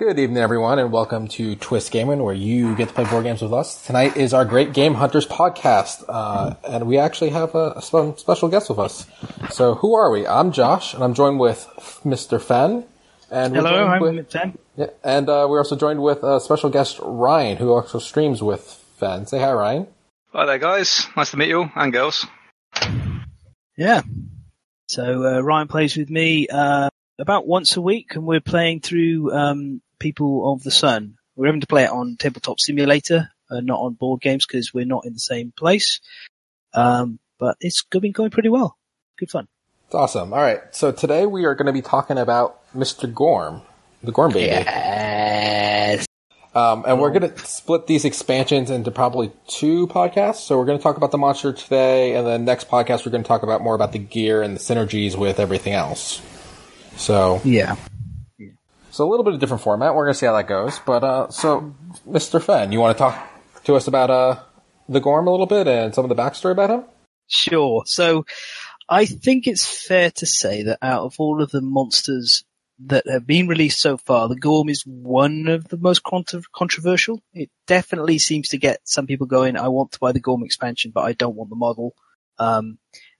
Good evening, everyone, and welcome to Twist Gaming, where you get to play board games with us. Tonight is our Great Game Hunters podcast, uh, and we actually have a, a spe- special guest with us. So, who are we? I'm Josh, and I'm joined with Mr. Fen. And Hello, joined I'm with, Fen. yeah, and uh, we're also joined with a special guest, Ryan, who also streams with Fen. Say hi, Ryan. Hi there, guys. Nice to meet you and girls. Yeah. So uh, Ryan plays with me uh, about once a week, and we're playing through um, People of the Sun. We're having to play it on Tabletop Simulator, uh, not on board games because we're not in the same place. Um, but it's been going pretty well. Good fun. It's awesome. All right, so today we are going to be talking about Mr. Gorm, the Gorm baby. Yes. Um, and we're going to split these expansions into probably two podcasts. So we're going to talk about the monster today, and then next podcast we're going to talk about more about the gear and the synergies with everything else. So, Yeah. So a little bit of different format. We're going to see how that goes. But uh, so, Mr. Fen, you want to talk to us about uh, the Gorm a little bit and some of the backstory about him? Sure. So I think it's fair to say that out of all of the monsters that have been released so far, the Gorm is one of the most controversial. It definitely seems to get some people going, I want to buy the Gorm expansion, but I don't want the model. Um,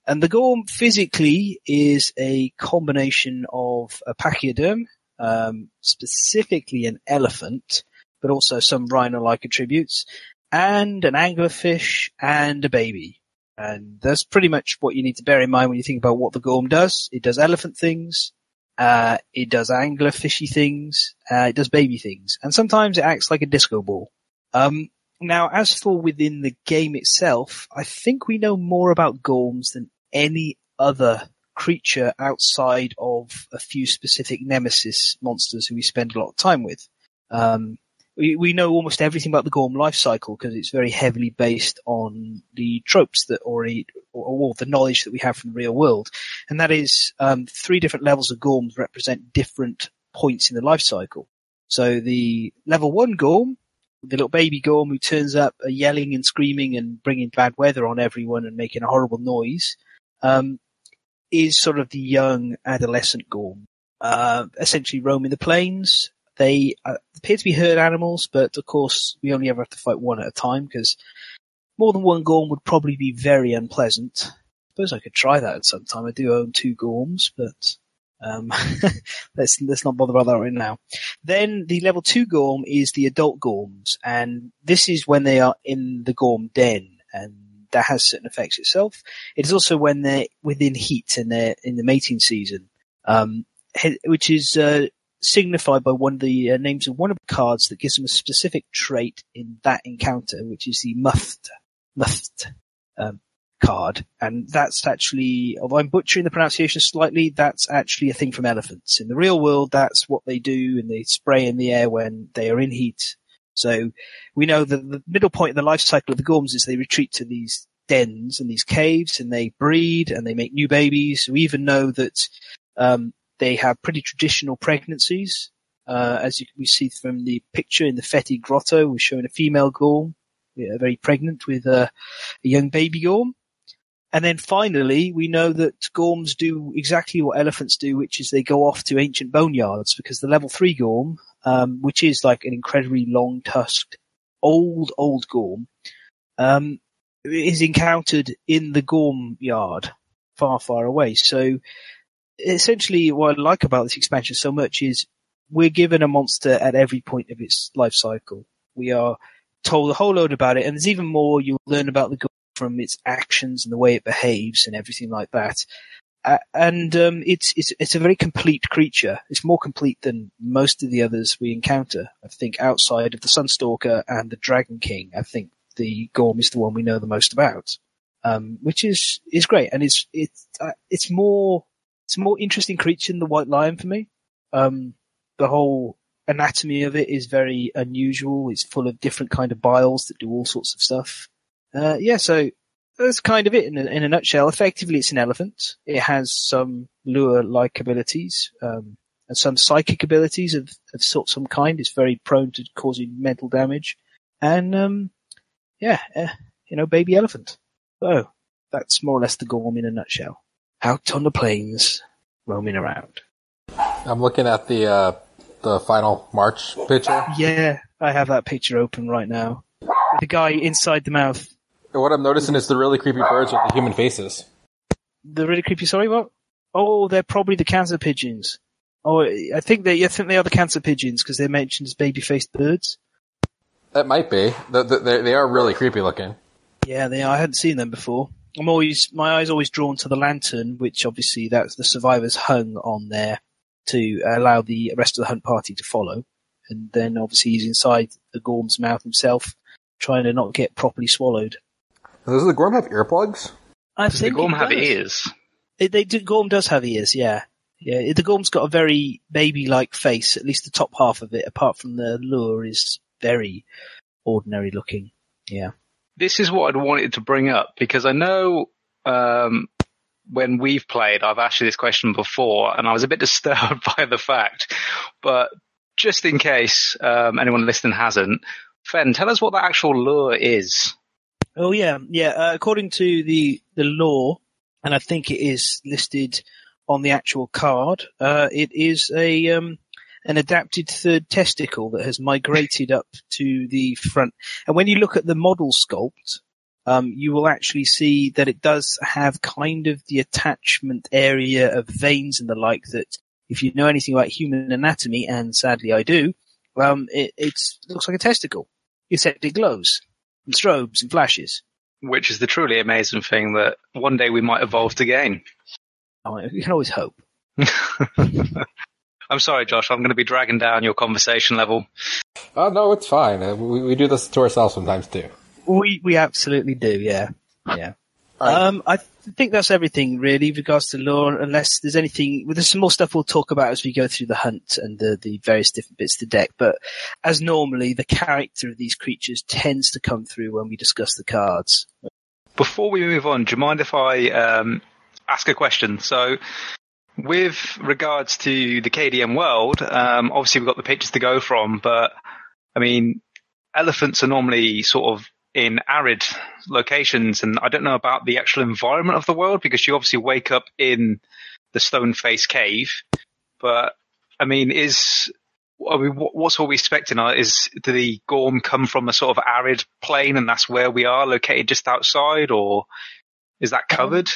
and the Gorm physically is a combination of a pachyderm, um, specifically an elephant, but also some rhino-like attributes, and an anglerfish and a baby. And that's pretty much what you need to bear in mind when you think about what the Gorm does. It does elephant things, uh, it does anglerfishy things, uh, it does baby things, and sometimes it acts like a disco ball. Um, now, as for within the game itself, I think we know more about Gorms than any other creature outside of a few specific nemesis monsters who we spend a lot of time with. Um, we, we know almost everything about the Gorm life cycle because it's very heavily based on the tropes that already, or, or the knowledge that we have from the real world. And that is, um, three different levels of Gorms represent different points in the life cycle. So the level one Gorm, the little baby Gorm who turns up uh, yelling and screaming and bringing bad weather on everyone and making a horrible noise, um, is sort of the young adolescent Gorm, uh, essentially roaming the plains. They uh, appear to be herd animals, but of course we only ever have to fight one at a time because more than one Gorm would probably be very unpleasant. I suppose I could try that at some time. I do own two Gorms, but um, let's let's not bother about that right now. Then the level two Gorm is the adult Gorms, and this is when they are in the Gorm den, and that has certain effects itself. It is also when they're within heat and they're in the mating season, um, which is uh, signified by one of the uh, names of one of the cards that gives them a specific trait in that encounter, which is the muffed muffed um, card, and that's actually, although I'm butchering the pronunciation slightly, that's actually a thing from elephants. In the real world, that's what they do, and they spray in the air when they are in heat. So we know that the middle point of the life cycle of the Gorms is they retreat to these dens and these caves, and they breed and they make new babies. We even know that um, they have pretty traditional pregnancies. Uh, as you, we see from the picture in the Feti Grotto, we're showing a female Gorm, very pregnant with uh, a young baby Gorm. And then finally, we know that Gorms do exactly what elephants do, which is they go off to ancient boneyards because the level three Gorm, um, which is like an incredibly long tusked, old, old Gorm, um, is encountered in the Gorm yard far, far away. So essentially what I like about this expansion so much is we're given a monster at every point of its life cycle. We are told a whole load about it and there's even more you'll learn about the Gorm from its actions and the way it behaves and everything like that. Uh, and um, it's it's it's a very complete creature. It's more complete than most of the others we encounter. I think outside of the Sunstalker and the Dragon King, I think the Gorm is the one we know the most about, um, which is is great. And it's it's uh, it's more it's a more interesting creature than the White Lion for me. Um, the whole anatomy of it is very unusual. It's full of different kind of biles that do all sorts of stuff. Uh, yeah, so that's kind of it in a, in a nutshell. Effectively, it's an elephant. It has some lure-like abilities, um, and some psychic abilities of, of sort some kind. It's very prone to causing mental damage. And, um, yeah, uh, you know, baby elephant. So, that's more or less the Gorm in a nutshell. Out on the plains, roaming around. I'm looking at the uh, the final March picture. Yeah, I have that picture open right now. The guy inside the mouth. And what I'm noticing is the really creepy birds with the human faces. The really creepy. Sorry, what? Oh, they're probably the cancer pigeons. Oh, I think they. I think they are the cancer pigeons because they're mentioned as baby-faced birds. That might be. The, the, they they are really creepy looking. Yeah, they are. I hadn't seen them before. I'm always my eyes always drawn to the lantern, which obviously that's the survivors hung on there to allow the rest of the hunt party to follow. And then obviously he's inside the Gorm's mouth himself, trying to not get properly swallowed. Does the Gorm have earplugs? I Does the think Gorm have ears? It, they do, Gorm does have ears, yeah. Yeah, the Gorm's got a very baby-like face, at least the top half of it, apart from the lure is very ordinary looking. Yeah. This is what I'd wanted to bring up because I know um, when we've played, I've asked you this question before, and I was a bit disturbed by the fact. But just in case um, anyone listening hasn't, Fen, tell us what the actual lure is. Oh yeah, yeah. Uh, according to the the law, and I think it is listed on the actual card. Uh, it is a um, an adapted third testicle that has migrated up to the front. And when you look at the model sculpt, um, you will actually see that it does have kind of the attachment area of veins and the like. That if you know anything about human anatomy, and sadly I do, um, it looks like a testicle, except it glows and strobes and flashes. Which is the truly amazing thing that one day we might evolve to gain. Oh, you can always hope. I'm sorry, Josh. I'm going to be dragging down your conversation level. Oh no, it's fine. Uh, We, we do this to ourselves sometimes too. We we absolutely do, yeah, yeah. All right. Um, I think that's everything really with regards to lore. Unless there's anything, well, there's some more stuff we'll talk about as we go through the hunt and the the various different bits of the deck. But as normally, the character of these creatures tends to come through when we discuss the cards. Before we move on, do you mind if I um, ask a question? So, with regards to the KDM world, um, obviously we've got the pictures to go from, but I mean, elephants are normally sort of in arid locations, and I don't know about the actual environment of the world because you obviously wake up in the stone face cave. But I mean, is I mean, what, what's all we expecting? Uh, Is do the Gorm come from a sort of arid plain, and that's where we are located, just outside, or is that covered?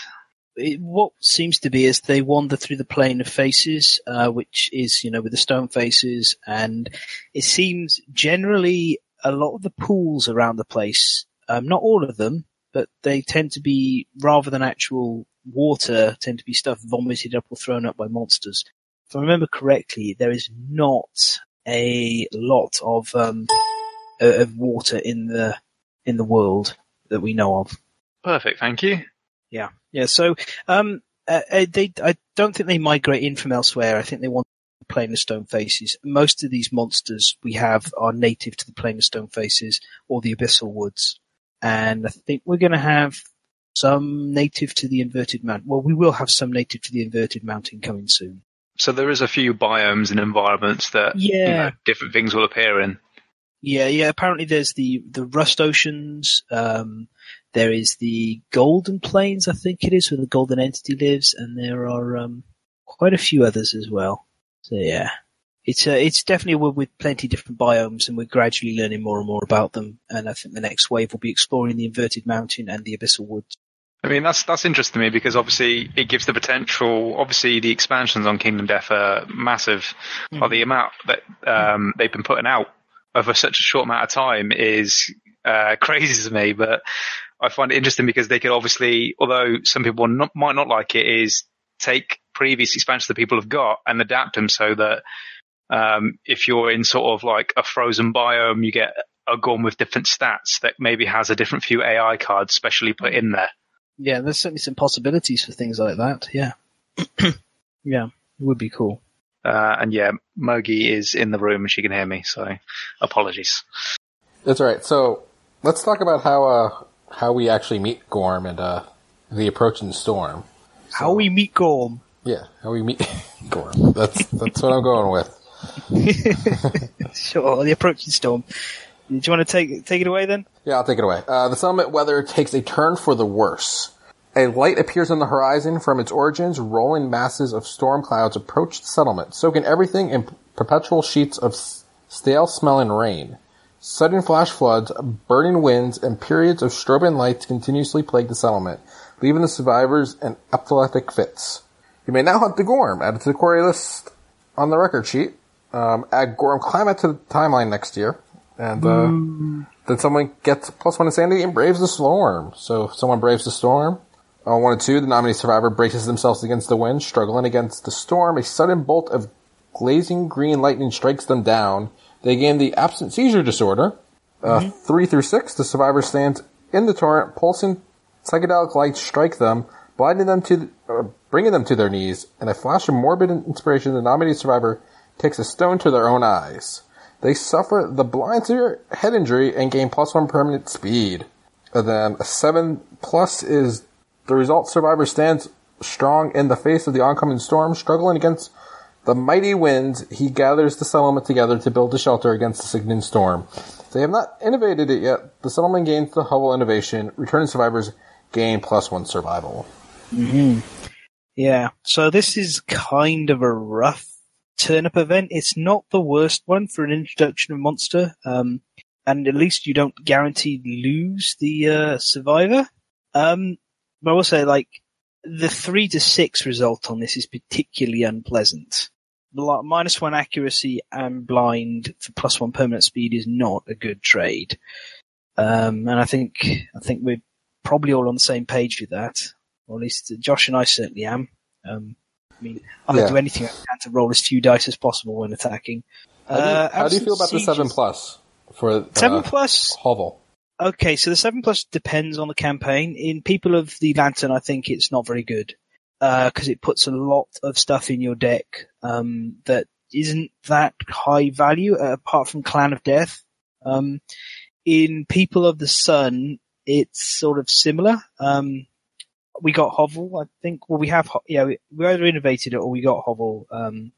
it, what seems to be is they wander through the plain of faces, uh, which is, you know, with the stone faces, and it seems generally a lot of the pools around the place, um, not all of them, but they tend to be, rather than actual water, tend to be stuff vomited up or thrown up by monsters. If I remember correctly, there is not a lot of, um, of water in the, in the world that we know of. Perfect, thank you. Yeah, yeah. So, um, uh, uh, they, I don't think they migrate in from elsewhere. I think they want of stone faces. Most of these monsters we have are native to the plain of stone faces or the abyssal woods, and I think we're going to have some native to the inverted mountain. Well, we will have some native to the inverted mountain coming soon. So there is a few biomes and environments that you know, different things will appear in. Yeah, yeah. Apparently, there's the the rust oceans. Um, there is the golden plains, I think it is, where the golden entity lives, and there are um, quite a few others as well. So yeah, it's uh, it's definitely with, with plenty of different biomes, and we're gradually learning more and more about them. And I think the next wave will be exploring the inverted mountain and the abyssal woods. I mean, that's that's interesting to me because obviously it gives the potential. Obviously, the expansions on Kingdom Death are massive. Or the amount that um, they've been putting out over such a short amount of time is uh, crazy to me. But I find it interesting because they could obviously, although some people not, might not like it, is take previous expansions that people have got and adapt them so that um, if you're in sort of like a frozen biome, you get a gun with different stats that maybe has a different few AI cards specially put in there. Yeah, there's certainly some possibilities for things like that. Yeah, yeah, it would be cool. Uh, and yeah, Mogi is in the room and she can hear me, so apologies. That's all right. So let's talk about how uh, how we actually meet Gorm and uh, the approaching storm. How we meet Gorm. Yeah, how we meet Gorm. That's that's what I'm going with. Sure, the approaching storm. Do you want to take take it away then? Yeah, I'll take it away. Uh, the settlement weather takes a turn for the worse. A light appears on the horizon from its origins. Rolling masses of storm clouds approach the settlement, soaking everything in perpetual sheets of stale smelling rain. Sudden flash floods, burning winds, and periods of strobing lights continuously plague the settlement, leaving the survivors in epileptic fits. You may now hunt the Gorm, added to the quarry list on the record sheet. Um, add Gorm climate to the timeline next year. And uh, mm. then someone gets plus one insanity and braves the storm. So if someone braves the storm, on one and two, the nominee survivor braces themselves against the wind, struggling against the storm. A sudden bolt of glazing green lightning strikes them down. They gain the absent seizure disorder. Uh, mm-hmm. Three through six, the survivor stands in the torrent, pulsing psychedelic lights strike them, blinding them to, uh, bringing them to their knees. In a flash of morbid inspiration, the nominee survivor takes a stone to their own eyes. They suffer the blind severe head injury and gain plus one permanent speed. And then a seven plus is the result survivor stands strong in the face of the oncoming storm, struggling against the mighty winds. He gathers the settlement together to build a shelter against the sickening storm. They have not innovated it yet. The settlement gains the hovel innovation. Returning survivors gain plus one survival. Mm-hmm. Yeah. So this is kind of a rough turnip event. It's not the worst one for an introduction of monster. Um, and at least you don't guarantee lose the uh, survivor. Um, but I will say, like, the three to six result on this is particularly unpleasant. Minus one accuracy and blind for plus one permanent speed is not a good trade. Um, and I think, I think we're probably all on the same page with that. Or at least Josh and I certainly am. Um, I mean, I'll yeah. do anything I can to roll as few dice as possible when attacking. How do you, uh, how do you feel about the seven plus for uh, seven plus hovel? Okay, so the seven plus depends on the campaign. In People of the Lantern, I think it's not very good because uh, it puts a lot of stuff in your deck um, that isn't that high value, uh, apart from Clan of Death. Um, in People of the Sun, it's sort of similar. Um, we got Hovel, I think. Well, we have, yeah, we, we either innovated it or we got Hovel. Um,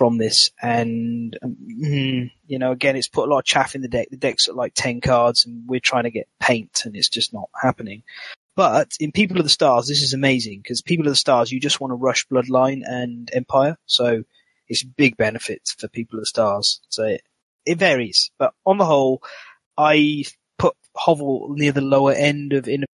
from this. And, um, you know, again, it's put a lot of chaff in the deck. The deck's at like 10 cards and we're trying to get paint and it's just not happening. But in People of the Stars, this is amazing because People of the Stars, you just want to rush Bloodline and Empire. So it's big benefits for People of the Stars. So it, it varies. But on the whole, I put Hovel near the lower end of in.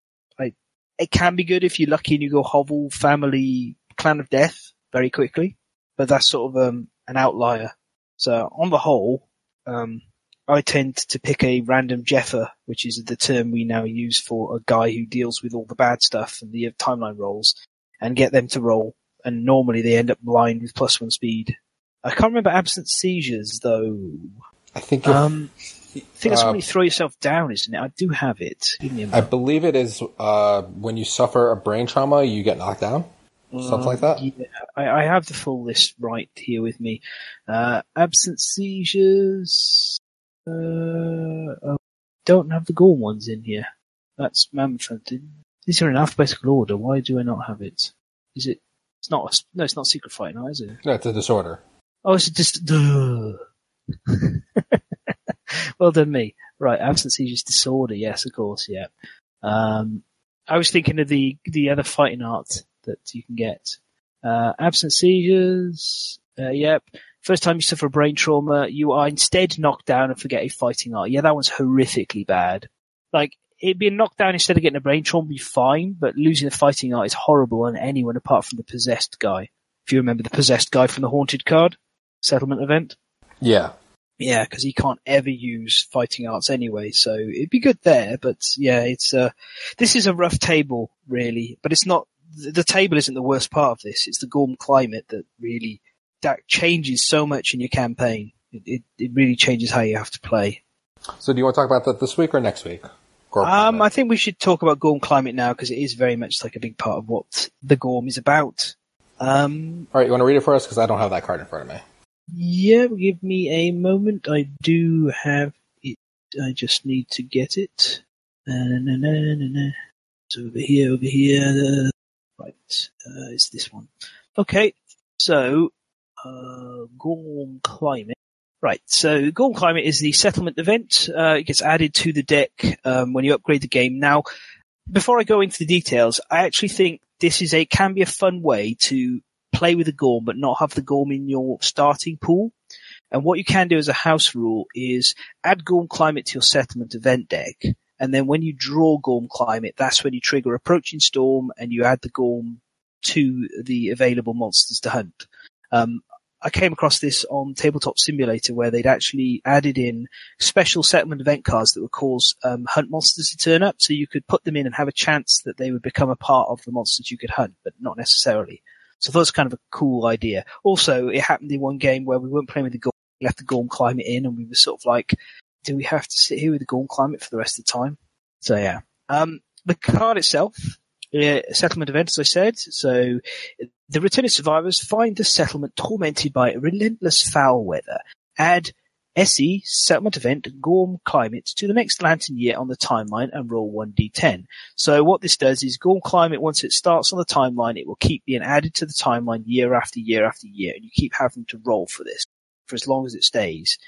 It can be good if you're lucky and you go Hovel Family Clan of Death very quickly, but that's sort of um, an outlier. So on the whole, um, I tend to pick a random Jeffer, which is the term we now use for a guy who deals with all the bad stuff and the timeline rolls, and get them to roll. And normally they end up blind with plus one speed. I can't remember absent seizures though. I think. Um, I think it's uh, when you throw yourself down, isn't it? I do have it. I believe it is uh, when you suffer a brain trauma, you get knocked down. Something like that? Yeah, I, I, have the full list right here with me. Uh, absent seizures. Uh, oh, don't have the Gorm ones in here. That's Mammoth These are in alphabetical order. Why do I not have it? Is it? It's not. A, no, it's not secret fight now, is it? No, it's a disorder. Oh, it's just. well done, me. Right, absent seizures disorder. Yes, of course. Yeah. Um, I was thinking of the the other fighting art that you can get. Uh, absent seizures. Uh, yep. First time you suffer brain trauma, you are instead knocked down and forget a fighting art. Yeah, that one's horrifically bad. Like, it being knocked down instead of getting a brain trauma would be fine, but losing a fighting art is horrible on anyone apart from the possessed guy. If you remember the possessed guy from the haunted card settlement event. Yeah. Yeah, because he can't ever use fighting arts anyway, so it'd be good there. But yeah, it's uh, this is a rough table, really. But it's not the table isn't the worst part of this. It's the Gorm climate that really that changes so much in your campaign. It, it, it really changes how you have to play. So, do you want to talk about that this week or next week? Um, I think we should talk about Gorm climate now because it is very much like a big part of what the Gorm is about. Um, All right, you want to read it for us because I don't have that card in front of me. Yeah, give me a moment. I do have it. I just need to get it. It's over here, over here. Right, uh, it's this one. Okay, so uh, Gorm Climate. Right, so Gorm Climate is the settlement event. Uh, it gets added to the deck um, when you upgrade the game. Now, before I go into the details, I actually think this is a can be a fun way to play with the Gorm, but not have the Gorm in your starting pool. And what you can do as a house rule is add Gorm Climate to your settlement event deck. And then when you draw Gorm Climate, that's when you trigger Approaching Storm and you add the Gorm to the available monsters to hunt. Um, I came across this on Tabletop Simulator where they'd actually added in special settlement event cards that would cause um, hunt monsters to turn up, so you could put them in and have a chance that they would become a part of the monsters you could hunt, but not necessarily. So was kind of a cool idea. Also, it happened in one game where we weren't playing with the Gorm, we left the Gorm climate in, and we were sort of like, do we have to sit here with the Gorm climate for the rest of the time? So yeah. Um, the card itself settlement event, as I said. So the returning survivors find the settlement tormented by relentless foul weather. Add SE settlement event Gorm climate to the next lantern year on the timeline and roll 1d10. So what this does is Gorm climate, once it starts on the timeline, it will keep being added to the timeline year after year after year, and you keep having to roll for this for as long as it stays.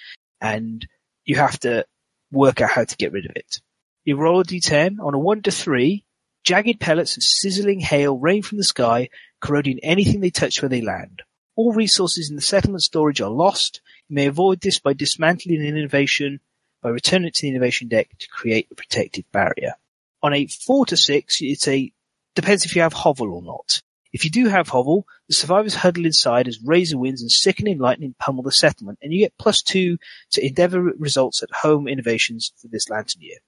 And you have to work out how to get rid of it. You roll a d10 on a 1 to 3. Jagged pellets of sizzling hail rain from the sky, corroding anything they touch where they land. All resources in the settlement storage are lost. You may avoid this by dismantling an innovation, by returning it to the innovation deck to create a protective barrier. On a 4 to 6, it's a, depends if you have hovel or not. If you do have hovel, the survivors huddle inside as razor winds and sickening lightning pummel the settlement, and you get plus 2 to endeavor results at home innovations for this lantern year.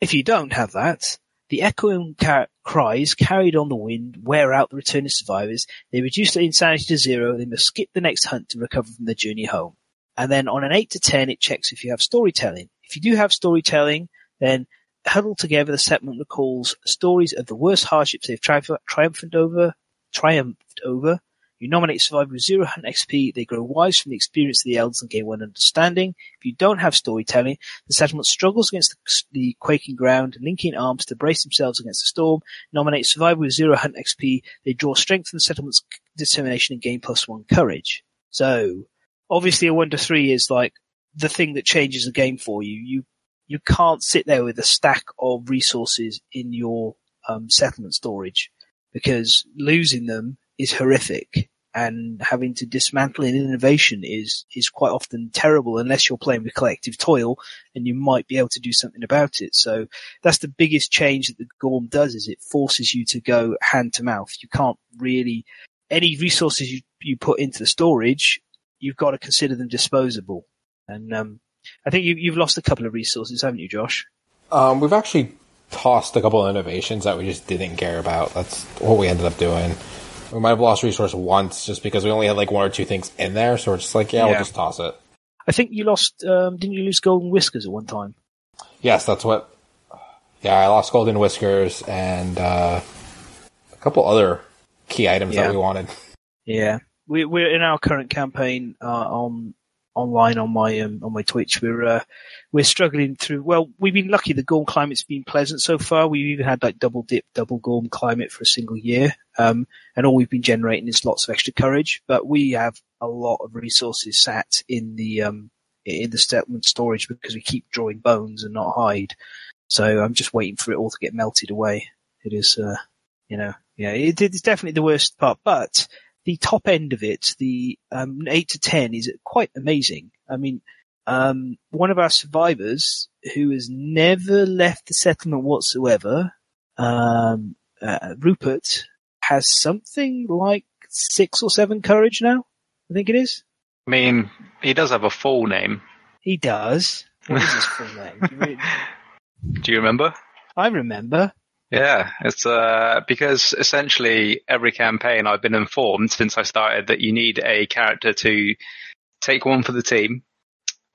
If you don't have that, the echoing cries carried on the wind wear out the returning survivors, they reduce their insanity to zero, they must skip the next hunt to recover from their journey home. And then on an 8 to 10, it checks if you have storytelling. If you do have storytelling, then huddled together, the settlement recalls stories of the worst hardships they've tri- triumphed over, triumphed over, you nominate survivor with zero hunt XP, they grow wise from the experience of the elders and gain one understanding. If you don't have storytelling, the settlement struggles against the, quaking ground, linking arms to brace themselves against the storm. Nominate survivor with zero hunt XP, they draw strength from the settlement's determination and gain plus one courage. So, obviously a one to three is like the thing that changes the game for you. You, you can't sit there with a stack of resources in your um, settlement storage because losing them is horrific and having to dismantle an innovation is is quite often terrible unless you're playing with collective toil and you might be able to do something about it. So that's the biggest change that the Gorm does is it forces you to go hand to mouth. You can't really any resources you, you put into the storage, you've got to consider them disposable. And um, I think you, you've lost a couple of resources, haven't you, Josh? Um, we've actually tossed a couple of innovations that we just didn't care about. That's what we ended up doing. We might have lost resource once just because we only had like one or two things in there, so we're just like, yeah, yeah. we'll just toss it. I think you lost. Um, didn't you lose Golden Whiskers at one time? Yes, that's what. Yeah, I lost Golden Whiskers and uh, a couple other key items yeah. that we wanted. Yeah, we, we're in our current campaign uh, on online on my um, on my Twitch. We're uh, we're struggling through. Well, we've been lucky. The Gorm climate's been pleasant so far. We've even had like double dip, double Gorm climate for a single year, um, and all we've been generating is lots of extra courage. But we have a lot of resources sat in the um, in the settlement storage because we keep drawing bones and not hide. So I'm just waiting for it all to get melted away. It is, uh, you know, yeah, it, it's definitely the worst part, but the top end of it, the um, eight to ten, is quite amazing. I mean, um, one of our survivors who has never left the settlement whatsoever, um, uh, Rupert, has something like six or seven courage now. I think it is. I mean, he does have a full name. He does. What is his full name? Do you remember? I remember. Yeah, it's uh, because essentially every campaign I've been informed since I started that you need a character to take one for the team.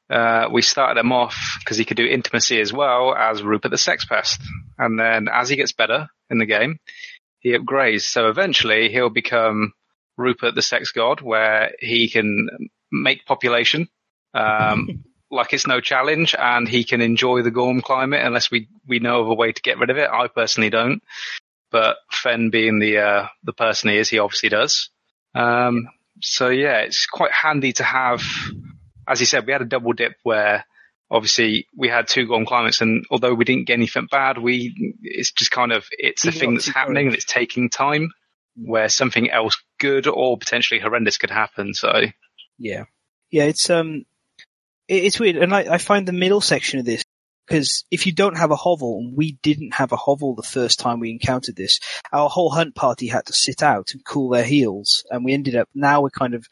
Uh, we started him off because he could do intimacy as well as Rupert the Sex Pest. And then as he gets better in the game, he upgrades. So eventually he'll become Rupert the Sex God where he can make population. Um, like it's no challenge and he can enjoy the Gorm climate unless we, we know of a way to get rid of it. I personally don't, but Fen being the, uh, the person he is, he obviously does. Um, so yeah, it's quite handy to have, as you said, we had a double dip where obviously we had two Gorm climates and although we didn't get anything bad, we, it's just kind of, it's a thing that's happening and it's taking time where something else good or potentially horrendous could happen. So yeah. Yeah, it's um, it's weird, and I, I find the middle section of this because if you don't have a hovel, and we didn't have a hovel the first time we encountered this, our whole hunt party had to sit out and cool their heels, and we ended up now we're kind of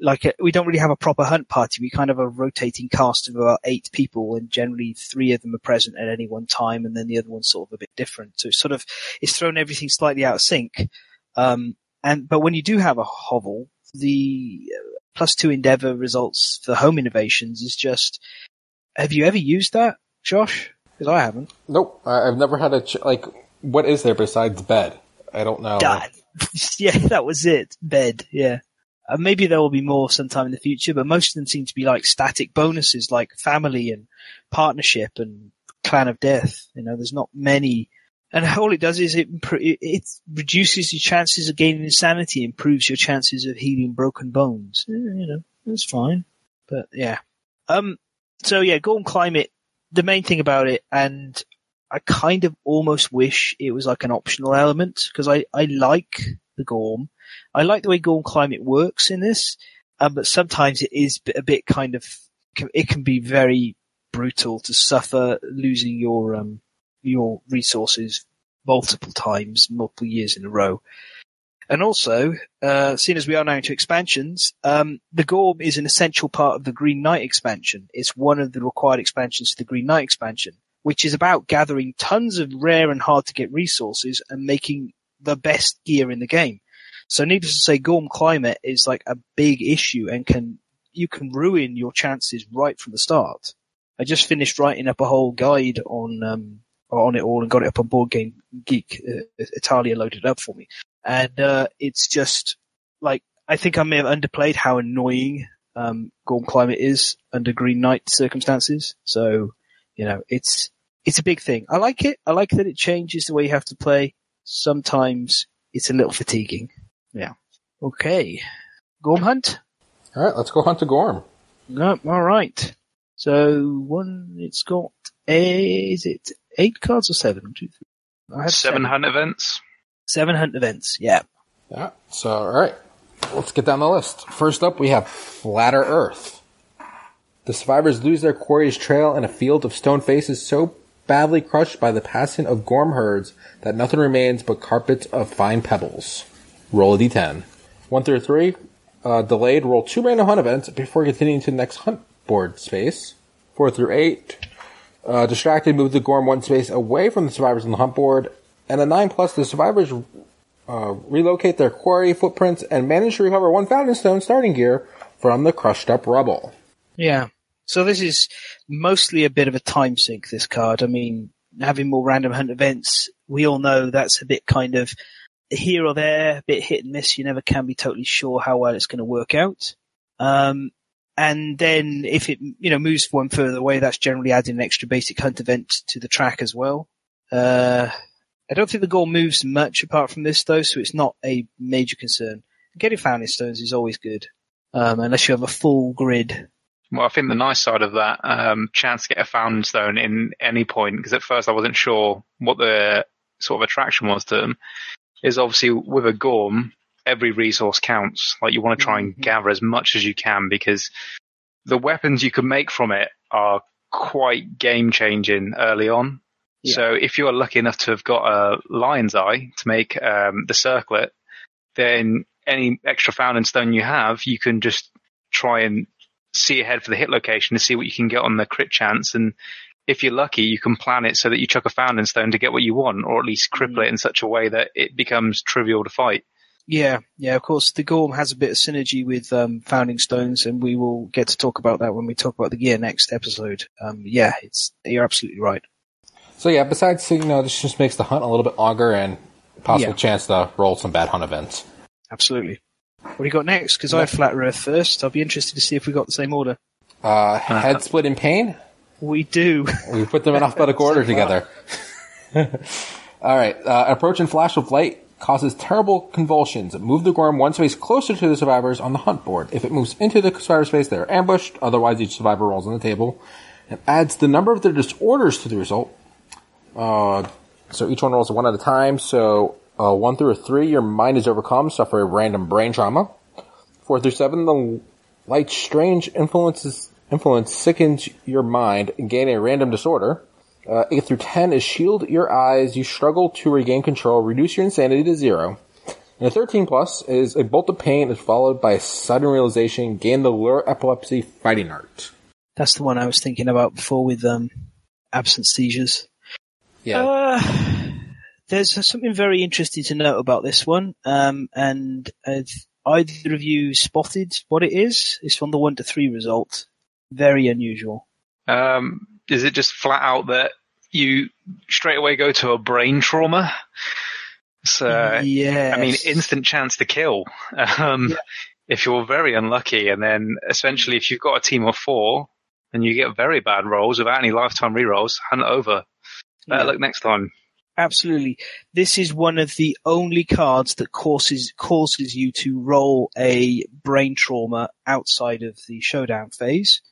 like a, we don't really have a proper hunt party. We kind of have a rotating cast of about eight people, and generally three of them are present at any one time, and then the other one's sort of a bit different. So it's sort of it's thrown everything slightly out of sync. Um, and but when you do have a hovel, the uh, plus two endeavor results for home innovations is just. Have you ever used that, Josh? Because I haven't. Nope, I've never had a ch- like. What is there besides bed? I don't know. God. yeah, that was it. Bed. Yeah. Uh, maybe there will be more sometime in the future, but most of them seem to be like static bonuses, like family and partnership and clan of death. You know, there's not many. And all it does is it it, it reduces your chances of gaining insanity, improves your chances of healing broken bones. Eh, you know, that's fine. But yeah. Um. So yeah, Gorm climate. The main thing about it, and I kind of almost wish it was like an optional element because I I like the Gorm. I like the way Gorm Climate works in this, um, but sometimes it is a bit kind of, it can be very brutal to suffer losing your, um, your resources multiple times, multiple years in a row. And also, uh, seeing as we are now into expansions, um, the Gorm is an essential part of the Green Knight expansion. It's one of the required expansions for the Green Knight expansion, which is about gathering tons of rare and hard to get resources and making the best gear in the game. So needless to say, Gorm climate is like a big issue and can, you can ruin your chances right from the start. I just finished writing up a whole guide on, um, on it all and got it up on Board Game Geek. Uh, Italia loaded it up for me. And, uh, it's just like, I think I may have underplayed how annoying, um, Gorm climate is under Green Knight circumstances. So, you know, it's, it's a big thing. I like it. I like that it changes the way you have to play. Sometimes it's a little fatiguing. Yeah. Okay. Gorm hunt? All right, let's go hunt a Gorm. No, all right. So one, it's got a, is it eight cards or seven? One, two, three. I have Seven hunt events. Seven hunt events. Yeah. Yeah. So, all right, let's get down the list. First up, we have Flatter Earth. The survivors lose their quarry's trail in a field of stone faces so badly crushed by the passing of Gorm herds that nothing remains but carpets of fine pebbles. Roll a d10. 1 through 3, uh, delayed, roll two random hunt events before continuing to the next hunt board space. 4 through 8, uh, distracted, move the Gorm one space away from the survivors on the hunt board. And a 9 plus, the survivors uh, relocate their quarry footprints and manage to recover one founding stone starting gear from the crushed up rubble. Yeah. So this is mostly a bit of a time sink, this card. I mean, having more random hunt events, we all know that's a bit kind of here or there, a bit hit and miss. You never can be totally sure how well it's going to work out. Um, and then if it, you know, moves one further away, that's generally adding an extra basic hunt event to the track as well. Uh, I don't think the goal moves much apart from this though, so it's not a major concern. Getting founding stones is always good, um, unless you have a full grid. Well, I think the nice side of that um, chance to get a founding stone in any point, because at first I wasn't sure what the sort of attraction was to them, is obviously with a Gorm, every resource counts. Like you want to try and Mhm. gather as much as you can because the weapons you can make from it are quite game changing early on. Yeah. So if you're lucky enough to have got a lion's eye to make um, the circlet, then any extra founding stone you have, you can just try and see ahead for the hit location to see what you can get on the crit chance. And if you're lucky, you can plan it so that you chuck a founding stone to get what you want, or at least cripple Mm. it in such a way that it becomes trivial to fight. Yeah, yeah, of course, the Gorm has a bit of synergy with um, Founding Stones, and we will get to talk about that when we talk about the gear next episode. Um, yeah, it's you're absolutely right. So yeah, besides, you know, this just makes the hunt a little bit longer and possible Yeah. chance to roll some bad hunt events. Absolutely. What do you got next? Because I had Flat Earth first. I'll be interested to see if we got the same order. Uh, head splitting pain. We do. We put them in alphabetical order together. All right. Uh, approach and flash of light causes terrible convulsions. Move the Gorm one space closer to the survivors on the hunt board. If it moves into the survivor space, they are ambushed. Otherwise, each survivor rolls on the table and adds the number of their disorders to the result. Uh, so each one rolls one at a time. So uh, one through a three, your mind is overcome. Suffer a random brain trauma. Four through seven, the light strange influences influence sickens your mind and gain a random disorder. Uh, 8 through 10 is shield your eyes. You struggle to regain control, reduce your insanity to zero. And a 13 plus is a bolt of pain is followed by a sudden realization, gain the lure epilepsy fighting art. That's the one I was thinking about before with um, absent seizures. Yeah. Uh, there's something very interesting to note about this one, um, and have either of you spotted what it is? It's from the one to three result. Very unusual. Um, is it just flat out that you straight away go to a brain trauma? So, yeah, I mean, instant chance to kill. Um, Yeah. if you're very unlucky, and then essentially if you've got a team of four and you get very bad rolls without any lifetime rerolls, hunt over. Better Yeah. luck next time. Absolutely. This is one of the only cards that causes causes you to roll a brain trauma outside of the showdown phase.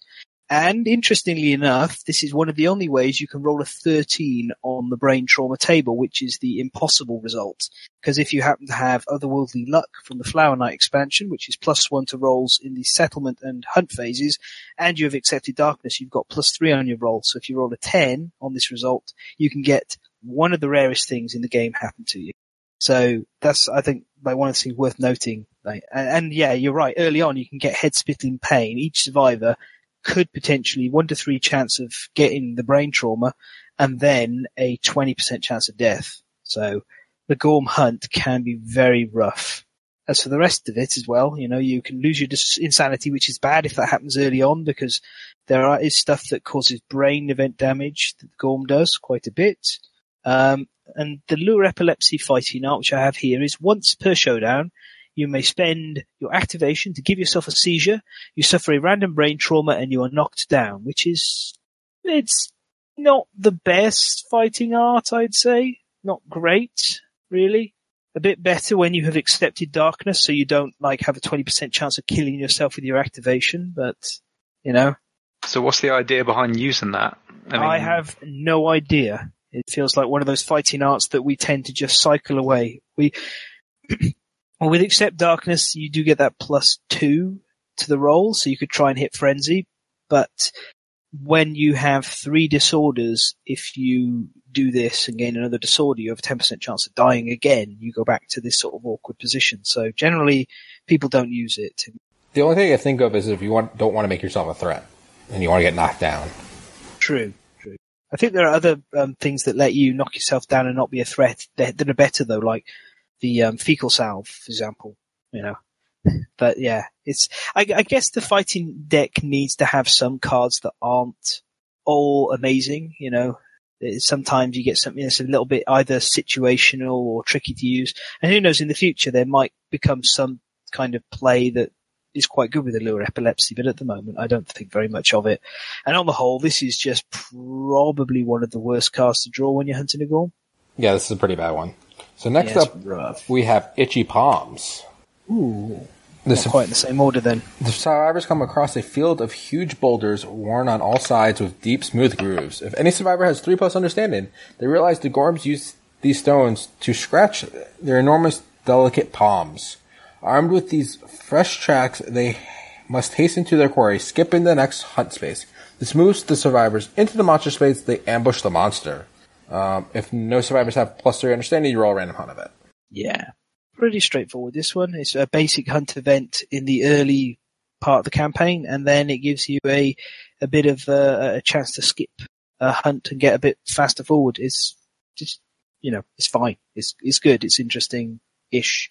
And interestingly enough, this is one of the only ways you can roll a 13 on the brain trauma table, which is the impossible result. Because if you happen to have otherworldly luck from the Flower Knight expansion, which is plus one to rolls in the settlement and hunt phases, and you have accepted darkness, you've got plus three on your roll. So if you roll a 10 on this result, you can get one of the rarest things in the game happen to you. So that's, I think, like one of the things worth noting. Like, and, and yeah, you're right. Early on, you can get head splitting pain. Each survivor could potentially one to three chance of getting the brain trauma and then a 20% chance of death. So the Gorm hunt can be very rough. As for the rest of it as well, you know, you can lose your insanity, which is bad if that happens early on because there are, is stuff that causes brain event damage that the Gorm does quite a bit. Um, and the lure epilepsy fighting art, which I have here, is once per showdown, you may spend your activation to give yourself a seizure. You suffer a random brain trauma and you are knocked down, which is, it's not the best fighting art, I'd say. Not great, really. A bit better when you have accepted darkness, so you don't like have a 20% chance of killing yourself with your activation, but, you know, So what's the idea behind using that? I, have no idea. It feels like one of those fighting arts that we tend to just cycle away. We, well, with Accept Darkness, you do get that plus two to the roll, so you could try and hit Frenzy, but when you have three disorders, if you do this and gain another disorder, you have a 10% chance of dying again. You go back to this sort of awkward position. So generally, people don't use it. The only thing I think of is if you want, don't want to make yourself a threat and you want to get knocked down. True, true. I think there are other um, things that let you knock yourself down and not be a threat that, that are better though, like the um, fecal salve, for example. You know, but yeah, it's. I, I guess the fighting deck needs to have some cards that aren't all amazing. You know, sometimes you get something that's a little bit either situational or tricky to use, and who knows in the future there might become some kind of play that is quite good with the lure epilepsy, but at the moment I don't think very much of it. And on the whole, this is just probably one of the worst cards to draw when you're hunting a gorm. Yeah, this is a pretty bad one. So next Yeah, up, rough. we have Itchy Palms. Ooh, The, not quite in the same order then. the survivors come across a field of huge boulders worn on all sides with deep, smooth grooves. If any survivor has three plus understanding, they realize the Gorms use these stones to scratch their enormous, delicate palms. Armed with these fresh tracks, they must hasten to their quarry, skipping the next hunt space. This moves the survivors into the monster space. They ambush the monster. Um, if no survivors have plus three understanding, you roll a random hunt of it. Yeah, pretty straightforward. This one it's a basic hunt event in the early part of the campaign, and then it gives you a a bit of uh, a chance to skip a hunt and get a bit faster forward. It's just you know it's fine. It's it's good. It's interesting ish,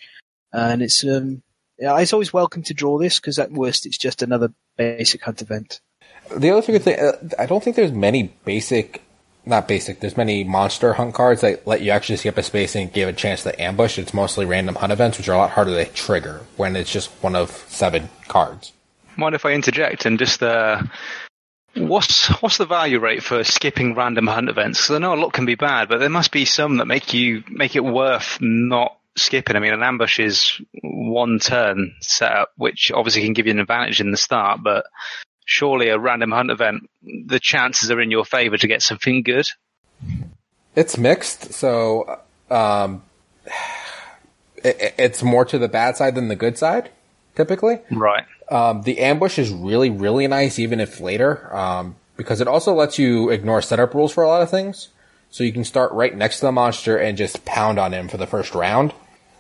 and it's um yeah, it's always welcome to draw this because at worst it's just another basic hunt event. The other thing, thing uh, I don't think there's many basic, not basic. There's many monster hunt cards that let you actually skip a space and give a chance to ambush. It's mostly random hunt events, which are a lot harder to trigger when it's just one of seven cards. Mind if I interject and just uh, what's what's the value rate for skipping random hunt events? 'Cause I know a lot can be bad, but there must be some that make you make it worth not skipping. I mean, an ambush is one turn setup, which obviously can give you an advantage in the start, but surely a random hunt event, the chances are in your favour to get something good. It's mixed, so um, it, it's more to the bad side than the good side. typically. Right. Um, the ambush is really, really nice, even if later, um, because it also lets you ignore setup rules for a lot of things. So you can start right next to the monster and just pound on him for the first round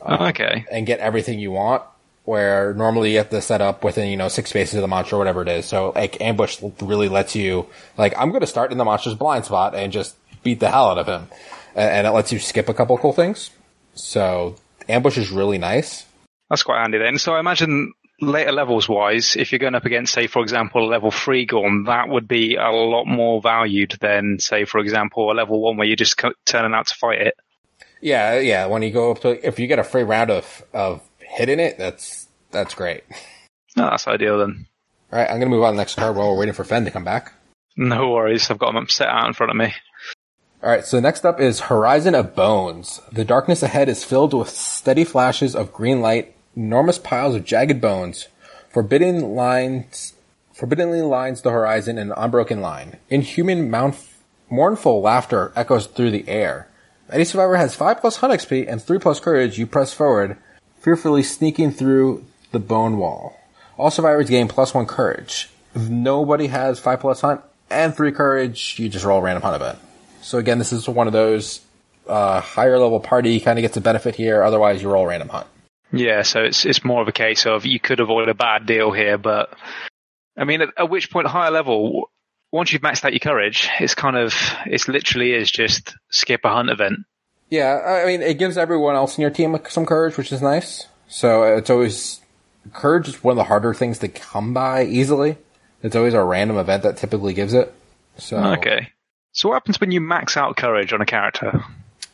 okay. and get everything you want. Where normally you have to set up within, you know, six spaces of the monster or whatever it is. So like ambush really lets you, like, I'm going to start in the monster's blind spot and just beat the hell out of him. And, and it lets you skip a couple cool things. So ambush is really nice. That's quite handy then. So I imagine later levels wise, if you're going up against, say, for example, a level three Gorm, that would be a lot more valued than, say, for example, a level one where you're just turning out to fight it. Yeah, yeah. When you go up to, if you get a free round of, of hitting it, that's, that's great. Oh, that's ideal then. All right, I'm going to move on to the next card while we're waiting for Fen to come back. No worries. I've got them set out in front of me. All right, so next up is Horizon of Bones. The darkness ahead is filled with steady flashes of green light, enormous piles of jagged bones, forbidding lines, forbiddingly lines the horizon in an unbroken line. Inhuman, mournful laughter echoes through the air. Any survivor has 5 plus hunt XP and 3 plus courage. You press forward, fearfully sneaking through the bone wall. All survivors gain plus 1 courage. If nobody has 5 plus hunt and 3 courage, you just roll a random hunt event. So again, this is one of those uh, higher level party kind of gets a benefit here. Otherwise, you roll a random hunt. Yeah, so it's it's more of a case of you could avoid a bad deal here, but I mean, at, at which point higher level, once you've maxed out your courage, it's kind of it's literally is just skip a hunt event. Yeah, I mean, it gives everyone else in your team some courage, which is nice. So it's always courage is one of the harder things to come by easily. It's always a random event that typically gives it. So Okay. So what happens when you max out courage on a character?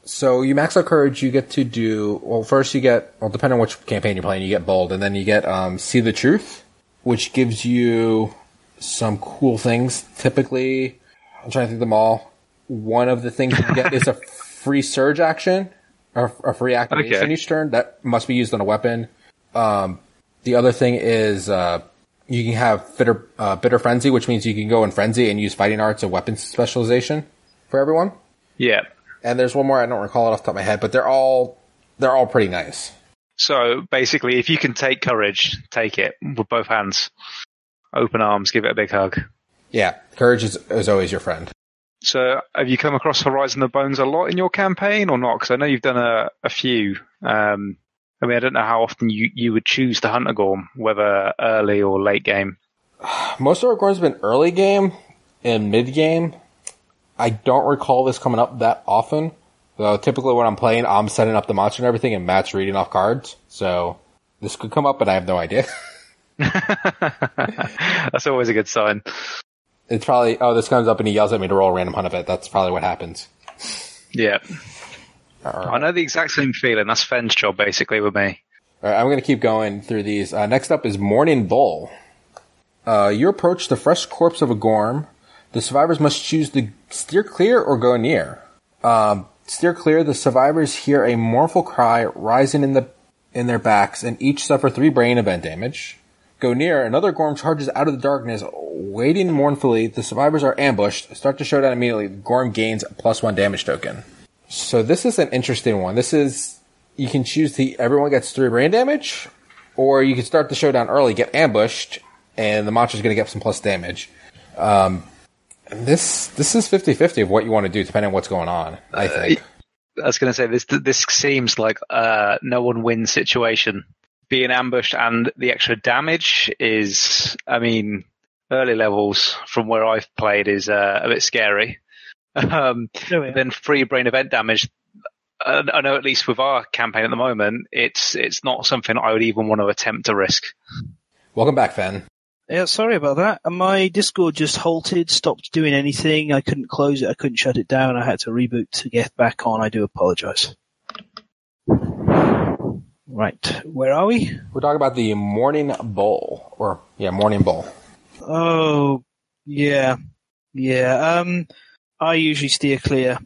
So you max out courage, you get to do well. First, you get well, depending on which campaign you're playing, you get bold, and then you get um, see the truth, which gives you some cool things. Typically, I'm trying to think of them all. One of the things you get is a free surge action or a free activation Okay. each turn that must be used on a weapon. Um, the other thing is uh, you can have bitter, uh, bitter frenzy, which means you can go in frenzy and use fighting arts and weapons specialization for everyone. Yeah. And there's one more I don't recall it off the top of my head, but they're all they're all pretty nice. So basically, if you can take courage, take it with both hands. Open arms, give it a big hug. Yeah, courage is, is always your friend. So have you come across Horizon of Bones a lot in your campaign or not? Because I know you've done a, a few. Um, I mean, I don't know how often you, you would choose the Hunter Gorm, whether early or late game. Most of our have been early game and mid game. I don't recall this coming up that often. Though typically when I'm playing, I'm setting up the monster and everything, and Matt's reading off cards. So this could come up, but I have no idea. That's always a good sign. It's probably oh, this comes up and he yells at me to roll a random hunt of it. That's probably what happens. Yeah. All I know the exact same feeling. That's Fen's job basically with me. All right, I'm going to keep going through these. Uh, next up is Morning Bull. Uh, you approach the fresh corpse of a Gorm. The survivors must choose to steer clear or go near. Um, steer clear. The survivors hear a mournful cry rising in the in their backs, and each suffer three brain event damage. Go near. Another Gorm charges out of the darkness, waiting mournfully. The survivors are ambushed. Start the showdown immediately. Gorm gains a plus one damage token. So this is an interesting one. This is you can choose to everyone gets three brain damage, or you can start the showdown early, get ambushed, and the monster's going to get some plus damage. Um, this this is 50-50 of what you want to do, depending on what's going on. I think. I was going to say this. This seems like a no one wins situation. Being ambushed and the extra damage is, I mean, early levels from where I've played is uh, a bit scary. Um, Oh, yeah. then free brain event damage. uh, I know at least with our campaign at the moment, it's it's not something I would even want to attempt to risk. Welcome back, Fen. Yeah, sorry about that. My Discord just halted, stopped doing anything. I couldn't close it. I couldn't shut it down. I had to reboot to get back on. I do apologize. Right. Where are we? We're talking about the Morning Bowl, or yeah, Morning Bowl. Oh, yeah. Yeah. Um, I usually steer clear.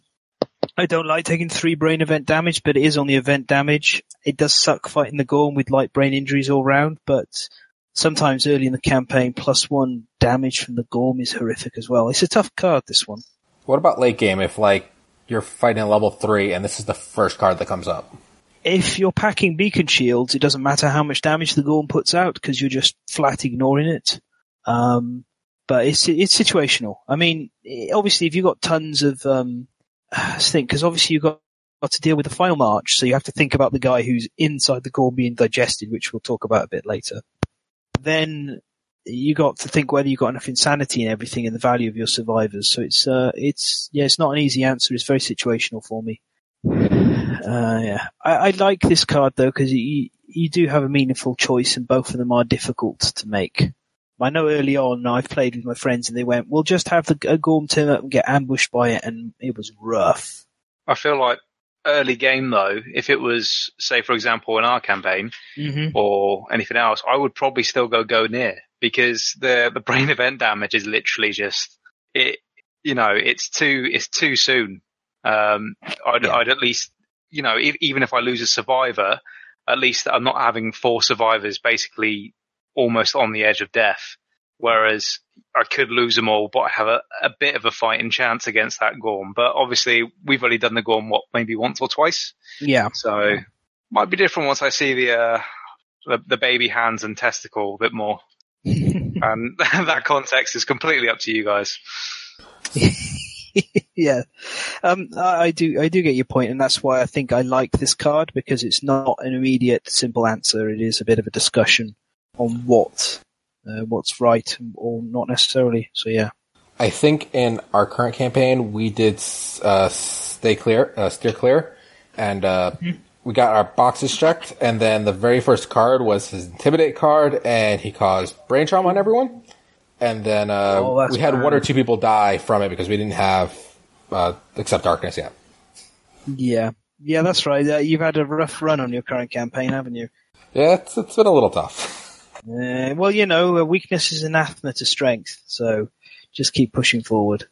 I don't like taking three brain event damage, but it is on the event damage. It does suck fighting the Gorm with light brain injuries all round, but sometimes early in the campaign, plus one damage from the Gorm is horrific as well. It's a tough card, this one. What about late game? If like you're fighting a level three and this is the first card that comes up, if you're packing beacon shields, it doesn't matter how much damage the Gorm puts out because you're just flat ignoring it. Um, but it's it's situational. I mean, obviously, if you've got tons of um, think because obviously you've got, got to deal with the final march, so you have to think about the guy who's inside the Gorm being digested, which we'll talk about a bit later. Then you got to think whether you've got enough insanity and everything and the value of your survivors. So it's uh, it's yeah, it's not an easy answer. It's very situational for me. Uh, yeah, I, I like this card though because you you do have a meaningful choice, and both of them are difficult to make. I know early on I've played with my friends and they went, "We'll just have the a Gorm turn up and get ambushed by it," and it was rough. I feel like early game though, if it was, say, for example, in our campaign Mm-hmm. or anything else, I would probably still go go near because the the brain event damage is literally just it. You know, it's too it's too soon. Um, I'd, Yeah. I'd at least, you know, e- even if I lose a survivor, at least I'm not having four survivors basically almost on the edge of death. Whereas I could lose them all, but I have a, a bit of a fighting chance against that Gorm. But obviously, we've only done the Gorm what maybe once or twice, Yeah, so might be different once I see the uh, the, the baby hands and testicle a bit more. And that context is completely up to you guys. yeah. Um, I, I do, I do get your point, and that's why I think I like this card because it's not an immediate, simple answer. It is a bit of a discussion on what, uh, what's right or not necessarily. So yeah. I think in our current campaign we did uh, stay clear, uh, steer clear, and uh, we got our boxes checked. And then the very first card was his intimidate card, and he caused brain trauma on everyone. And then uh, Oh, we had bad. one or two people die from it because we didn't have uh, accept darkness yet. Yeah. Yeah, that's right. Uh, you've had a rough run on your current campaign, haven't you? Yeah, it's, it's been a little tough. Uh, well, you know, a weakness is anathema to strength, so just keep pushing forward.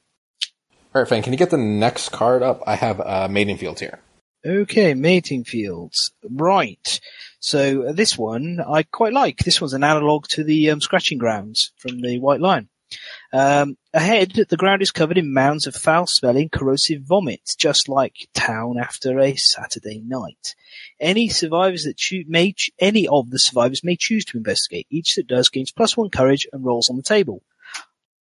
All right, Fen, can you get the next card up? I have uh, Maiden Fields here. Okay, mating fields. Right. So uh, this one I quite like. This one's an analog to the um, scratching grounds from the White Lion. Um, ahead, the ground is covered in mounds of foul-smelling, corrosive vomit, just like town after a Saturday night. Any survivors that choo- may ch- any of the survivors may choose to investigate. Each that does gains plus one courage and rolls on the table.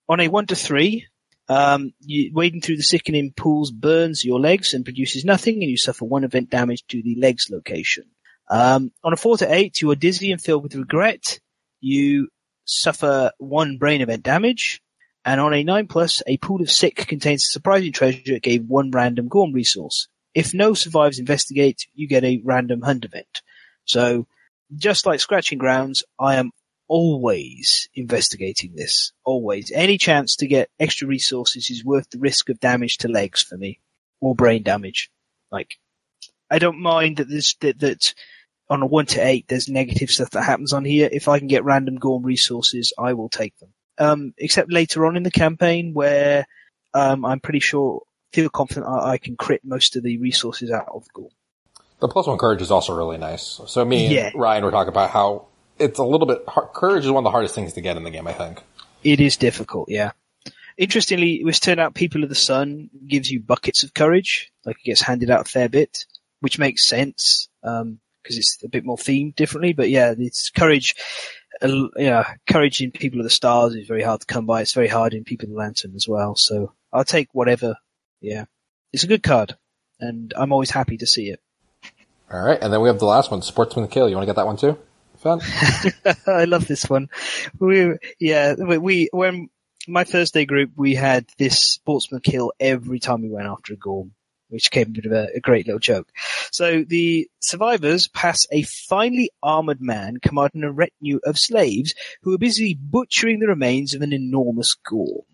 On a one to three, um, you, wading through the sickening pools burns your legs and produces nothing, and you suffer one event damage to the legs location. Um, on a four to eight, you are dizzy and filled with regret. You suffer one brain event damage. And on a nine plus, a pool of sick contains a surprising treasure that gave one random Gorm resource. If no survivors investigate, you get a random hunt event. So, just like Scratching Grounds, I am always investigating this. Always. Any chance to get extra resources is worth the risk of damage to legs for me. Or brain damage. Like, I don't mind that this, that, that on a one to eight, there's negative stuff that happens on here. If I can get random Gorm resources, I will take them. Um, except later on in the campaign where, um, I'm pretty sure, feel confident I, I can crit most of the resources out of Gorm. The plus one courage is also really nice. So me and Yeah. Ryan were talking about how it's a little bit hard. Courage is one of the hardest things to get in the game, I think. It is difficult, yeah. Interestingly, it was turned out People of the Sun gives you buckets of courage, like it gets handed out a fair bit, which makes sense, um, cause it's a bit more themed differently, but yeah, it's courage, uh, yeah, courage in People of the Stars is very hard to come by, it's very hard in People of the Lantern as well, so I'll take whatever, yeah. It's a good card, and I'm always happy to see it. All right, and then we have the last one, Sportsman Kill. You want to get that one too? Fun. I love this one. We, yeah, we, we, when my Thursday group, we had this sportsman kill every time we went after a Gorm, which came a bit of a, a great little joke. So the survivors pass a finely armored man commanding a retinue of slaves who are busy butchering the remains of an enormous Gorm.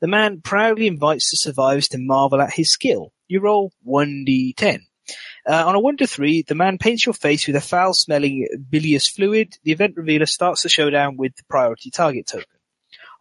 The man proudly invites the survivors to marvel at his skill. You roll 1d10. Uh, on a 1 to 3, the man paints your face with a foul smelling bilious fluid. The event revealer starts the showdown with the priority target token.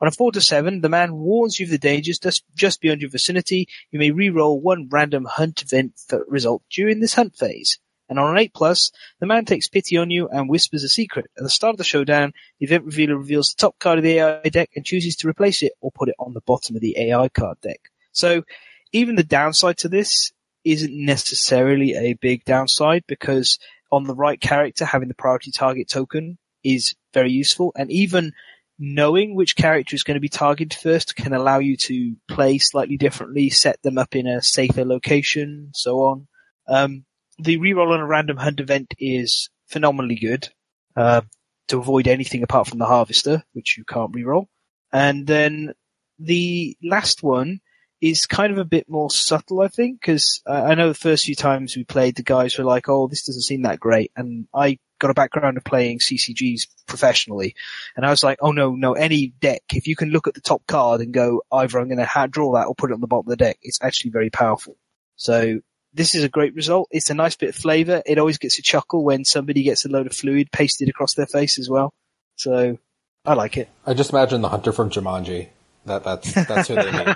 On a 4 to 7, the man warns you of the dangers just, beyond your vicinity. You may re-roll one random hunt event result during this hunt phase. And on an 8 plus, the man takes pity on you and whispers a secret. At the start of the showdown, the event revealer reveals the top card of the AI deck and chooses to replace it or put it on the bottom of the AI card deck. So, even the downside to this isn't necessarily a big downside because on the right character, having the priority target token is very useful. And even knowing which character is going to be targeted first can allow you to play slightly differently, set them up in a safer location, so on. Um, the reroll on a random hunt event is phenomenally good uh, to avoid anything apart from the harvester, which you can't reroll. And then the last one is kind of a bit more subtle, I think, because uh, I know the first few times we played, the guys were like, "Oh, this doesn't seem that great," and I got a background of playing CCGs professionally, and I was like, "Oh no, no, any deck, if you can look at the top card and go, either I'm going to draw that or put it on the bottom of the deck, it's actually very powerful." So this is a great result. It's a nice bit of flavour. It always gets a chuckle when somebody gets a load of fluid pasted across their face as well. So I like it. I just imagine the hunter from Jumanji. That that's that's who they mean.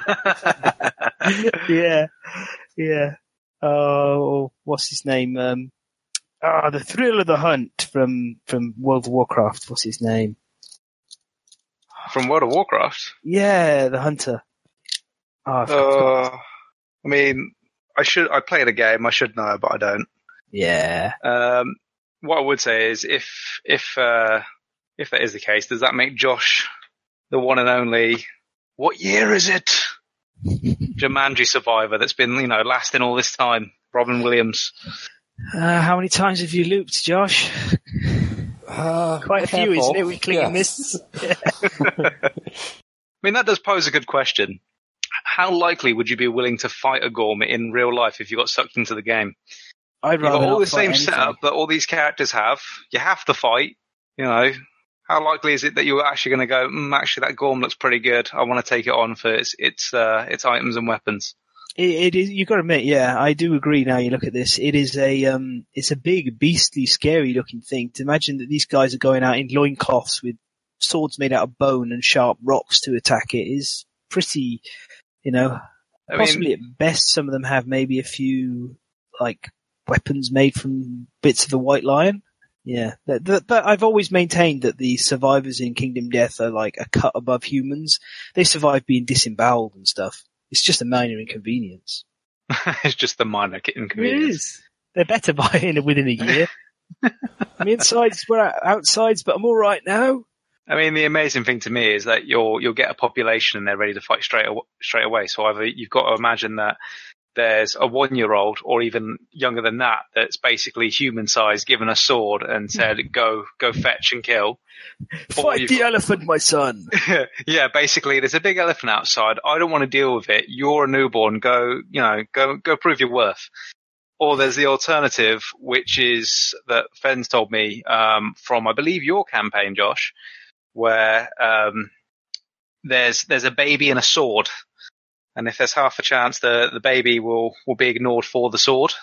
yeah, yeah. Oh, what's his name? Um, ah, the thrill of the hunt from from World of Warcraft. What's his name? From World of Warcraft. Yeah, the hunter. Oh, I. Uh, I mean, I should. I play the game. I should know, but I don't. yeah. Um, what I would say is, if if uh, if that is the case, does that make Josh the one and only? What year is it? Jumanji survivor that's been you know lasting all this time. Robin Williams. Uh, how many times have you looped, Josh? Uh, Quite a few, isn't it? With clicking Yes. mists. I mean, that does pose a good question. How likely would you be willing to fight a Gorm in real life if you got sucked into the game? I'd You've rather got all the same anything. setup that all these characters have. You have to fight. You know, how likely is it that you're actually going to go? Mm, actually, that Gorm looks pretty good. I want to take it on for its its uh, its items and weapons. It, it is. You've got to admit, yeah, I do agree. Now you look at this, it is a um, it's a big, beastly, scary looking thing. To imagine that these guys are going out in loincloths with swords made out of bone and sharp rocks to attack it is pretty, you know. I Possibly mean, at best, some of them have maybe a few like weapons made from bits of the White Lion. Yeah, but, I've always maintained that the survivors in Kingdom Death are like a cut above humans. They survive being disemboweled and stuff. It's just a minor inconvenience. it's just the minor inconvenience. is. They're better by in within a year. I mean, insides were out- outsides, but I'm all right now. I mean, the amazing thing to me is that you'll you'll get a population and they're ready to fight straight aw- straight away. So either you've got to imagine that there's a one year old or even younger than that that's basically human sized, given a sword and said, "Go go fetch and kill." Fight the elephant, my son. yeah, basically, there's a big elephant outside. I don't want to deal with it. You're a newborn. Go, you know, go, go prove your worth. Or there's the alternative, which is that Fen's told me, um, from, I believe your campaign, Josh, where, um, there's, there's a baby and a sword. And if there's half a chance the, the baby will, will be ignored for the sword.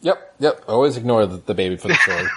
Yep, yep. Always ignore the, the baby for the sword.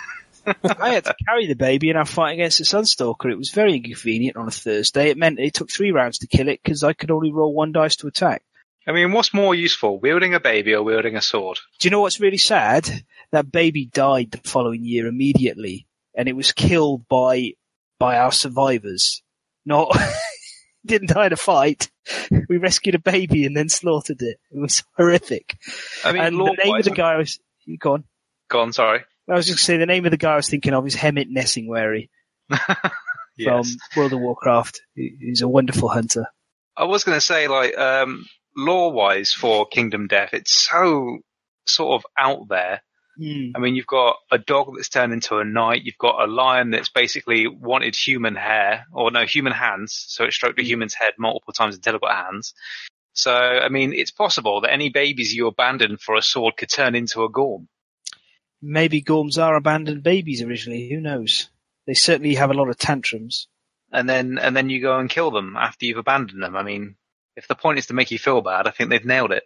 I had to carry the baby in our fight against the Sunstalker. It was very inconvenient on a Thursday. It meant it took three rounds to kill it because I could only roll one dice to attack. I mean, what's more useful, wielding a baby or wielding a sword? Do you know what's really sad? That baby died the following year immediately, and it was killed by by our survivors. Not didn't die in a fight. We rescued a baby and then slaughtered it. It was horrific. I mean, and the name of the guy I was gone. go on. Go on, sorry. I was just gonna say the name of the guy I was thinking of is Hemet Nesingwary Yes. from World of Warcraft. He's a wonderful hunter. I was going to say, like, um, lore-wise for Kingdom Death, it's so sort of out there. Hmm. I mean, you've got a dog that's turned into a knight. You've got a lion that's basically wanted human hair, or no, human hands. So it stroked a Mm. human's head multiple times until it got hands. So, I mean, it's possible that any babies you abandon for a sword could turn into a gorm. Maybe Gorms are abandoned babies originally. Who knows? They certainly have a lot of tantrums. And then, and then you go and kill them after you've abandoned them. I mean, if the point is to make you feel bad, I think they've nailed it.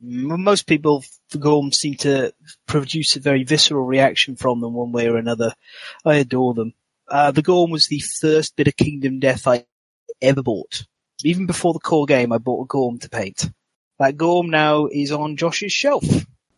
Most people, for Gorms, seem to produce a very visceral reaction from them one way or another. I adore them. Uh, the Gorm was the first bit of Kingdom Death I ever bought. Even before the core game, I bought a Gorm to paint. That Gorm now is on Josh's shelf.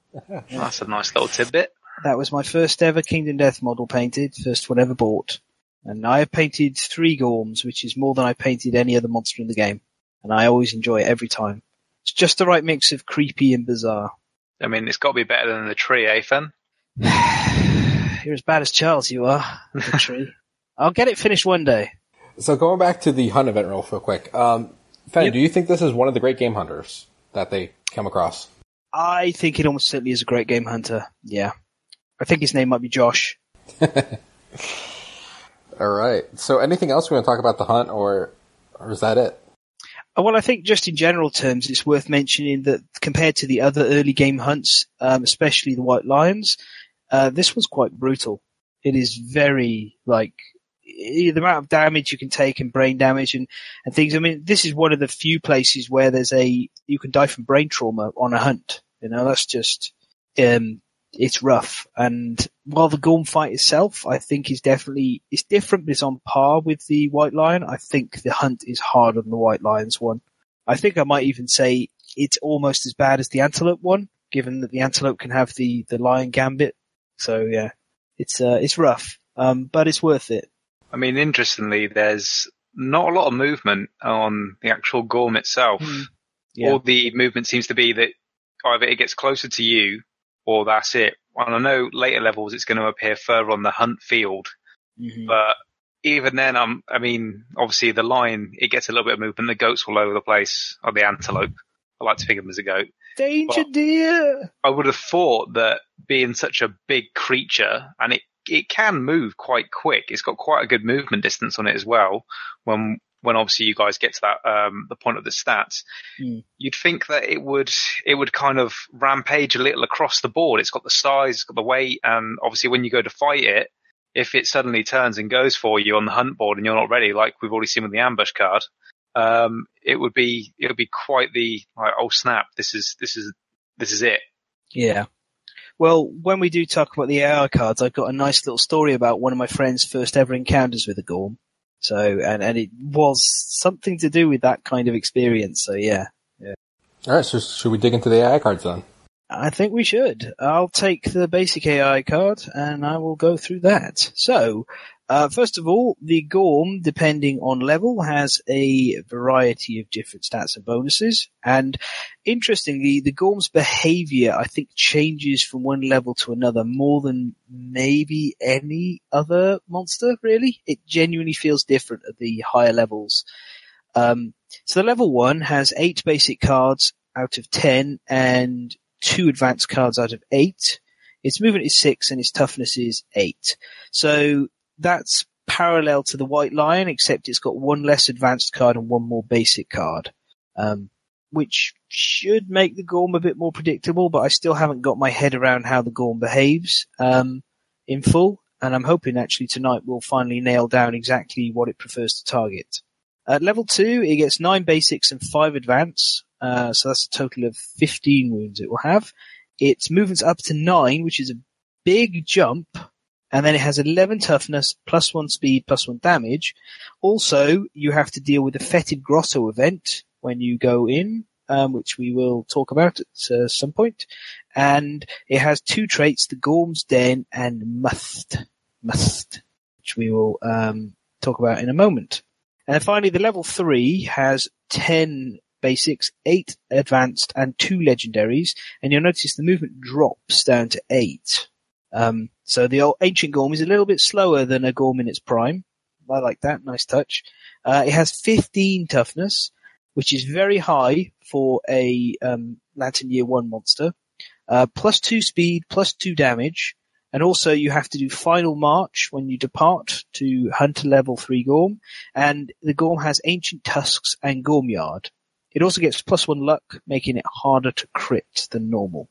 That's a nice little tidbit. That was my first ever Kingdom Death model painted, first one ever bought. And I have painted three Gorms, which is more than I painted any other monster in the game. And I always enjoy it every time. It's just the right mix of creepy and bizarre. I mean, it's got to be better than the tree, eh, Fen? you're as bad as Charles, you are. The tree. I'll get it finished one day. So going back to the hunt event real quick, um, Fen, Yep. do you think this is one of the great game hunters that they come across? I think it almost certainly is a great game hunter. Yeah. I think his name might be Josh. All right. So anything else we want to talk about the hunt, or or is that it? Uh, Well, I think just in general terms, it's worth mentioning that compared to the other early game hunts, um, especially the White Lions, uh, this one's quite brutal. It is very like the amount of damage you can take and brain damage and, and things. I mean, this is one of the few places where there's a you can die from brain trauma on a hunt. You know, that's just um, it's rough. And while the Gorm fight itself, I think is definitely it's different, but it's on par with the White Lion. I think the hunt is harder than the White Lions one. I think I might even say it's almost as bad as the Antelope one, given that the Antelope can have the the Lion Gambit. So yeah, it's uh, it's rough, um, but it's worth it. I mean, interestingly, there's not a lot of movement on the actual Gorm itself. Yeah. All the movement seems to be that either it gets closer to you or that's it. And I know later levels it's going to appear further on the hunt field, Mhm. but even then, I'm, I mean, obviously the lion, it gets a little bit of movement. The goat's all over the place, or the antelope. I like to think of them as a goat. Danger, Well- dear. I would have thought that being such a big creature, and it it can move quite quick. It's got quite a good movement distance on it as well. When when obviously you guys get to that um, the point of the stats, Mm. you'd think that it would it would kind of rampage a little across the board. It's got the size, it's got the weight, and obviously when you go to fight it, if it suddenly turns and goes for you on the hunt board and you're not ready, like we've already seen with the ambush card, um, it would be it would be quite the like, oh snap, this is this is this is it. Yeah. Well, when we do talk about the AI cards, I've got a nice little story about one of my friend's first ever encounters with a Gorm. So, and, and it was something to do with that kind of experience. So yeah, yeah. All right. So should we dig into the AI cards then? I think we should. I'll take the basic AI card and I will go through that. So, uh, first of all, the Gorm, depending on level, has a variety of different stats and bonuses. And interestingly, the Gorm's behavior, I think, changes from one level to another more than maybe any other monster, really. It genuinely feels different at the higher levels. Um, so the level one has eight basic cards out of ten and two advanced cards out of eight. Its movement is six and its toughness is eight. So that's parallel to the White Lion, except it's got one less advanced card and one more basic card. Um, which should make the Gorm a bit more predictable, but I still haven't got my head around how the Gorm behaves, um, in full. And I'm hoping actually tonight we'll finally nail down exactly what it prefers to target. At level two, it gets nine basics and five advance. Uh, so that's a total of 15 wounds it will have. Its movement's up to nine, which is a big jump. And then it has 11 toughness, plus one speed, plus one damage. Also, you have to deal with the Fetid Grotto event when you go in, um, which we will talk about at uh, some point. And it has two traits, the Gorm's Den and Musth. Musth. Which we will, um, talk about in a moment. And finally, the level three has 10 basics, 8 advanced, and 2 legendaries. And you'll notice the movement drops down to 8. Um, so the old ancient Gorm is a little bit slower than a Gorm in its prime. I like that. Nice touch. Uh, it has 15 toughness, which is very high for a um, Lantern Year 1 monster. Uh, plus 2 speed, plus 2 damage. And also you have to do final march when you depart to hunter level 3 Gorm. And the Gorm has ancient tusks and Gorm Yard. It also gets plus 1 luck, making it harder to crit than normal.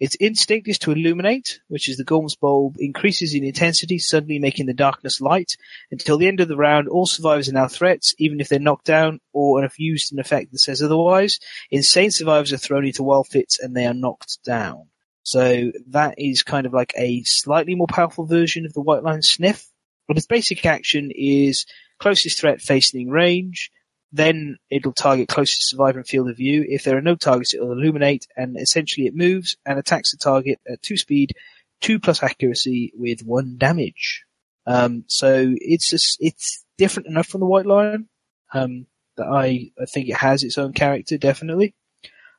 Its instinct is to illuminate, which is the Gorm's bulb increases in intensity, suddenly making the darkness light. Until the end of the round, all survivors are now threats, even if they're knocked down or have used an effect that says otherwise. Insane survivors are thrown into wild fits and they are knocked down. So that is kind of like a slightly more powerful version of the White Lion Sniff. But its basic action is closest threat facing range, then it'll target closest survivor in field of view. If there are no targets, it'll illuminate, and essentially it moves and attacks the target at two speed, two plus accuracy with one damage. Um, so it's just, it's different enough from the White Lion um, that I I think it has its own character definitely.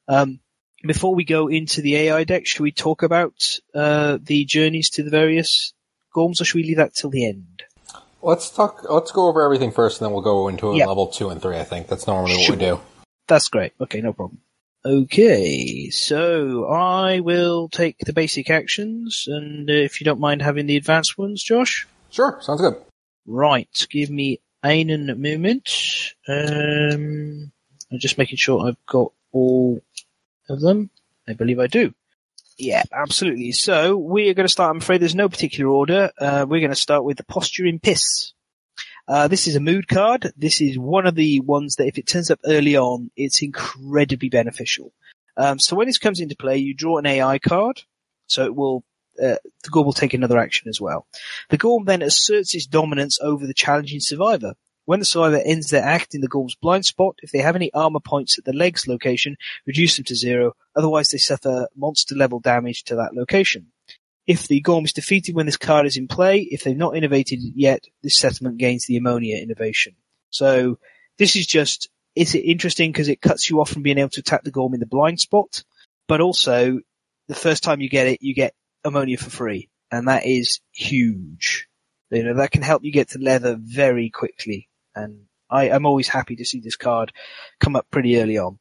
Um, before we go into the AI deck, should we talk about uh, the journeys to the various Gorms, or should we leave that till the end? Let's talk. Let's go over everything first, and then we'll go into Yeah. level two and three. I think that's normally what we do. That's great. Okay, no problem. Okay, so I will take the basic actions, and if you don't mind having the advanced ones, Josh. Sure, sounds good. Right, give me einen moment. Um, I'm just making sure I've got all of them. I believe I do. Yeah, absolutely. So we are going to start. I'm afraid there's no particular order. Uh, we're going to start with the posturing piss. Uh, this is a mood card. This is one of the ones that if it turns up early on, it's incredibly beneficial. Um, so when this comes into play, you draw an AI card. So it will, uh, the Gorm will take another action as well. The Gorm then asserts its dominance over the challenging survivor. When the survivor ends their act in the Gorm's blind spot, if they have any armor points at the legs location, reduce them to zero. Otherwise, they suffer monster level damage to that location. If the Gorm is defeated when this card is in play, if they've not innovated yet, this settlement gains the ammonia innovation. So this is just, it's interesting because it cuts you off from being able to attack the Gorm in the blind spot, but also the first time you get it, you get ammonia for free. And that is huge. You know, that can help you get to leather very quickly. And I, I'm always happy to see this card come up pretty early on.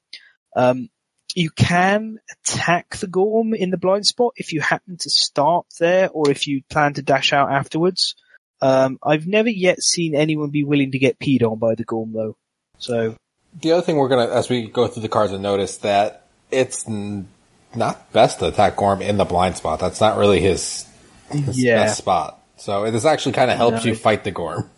Um, you can attack the Gorm in the blind spot if you happen to start there or if you plan to dash out afterwards. Um, I've never yet seen anyone be willing to get peed on by the Gorm though. So, The other thing we're gonna, as we go through the cards, and notice that it's n- not best to attack Gorm in the blind spot. That's not really his, his Yeah. best spot. So this actually kind of helps No. you fight the Gorm.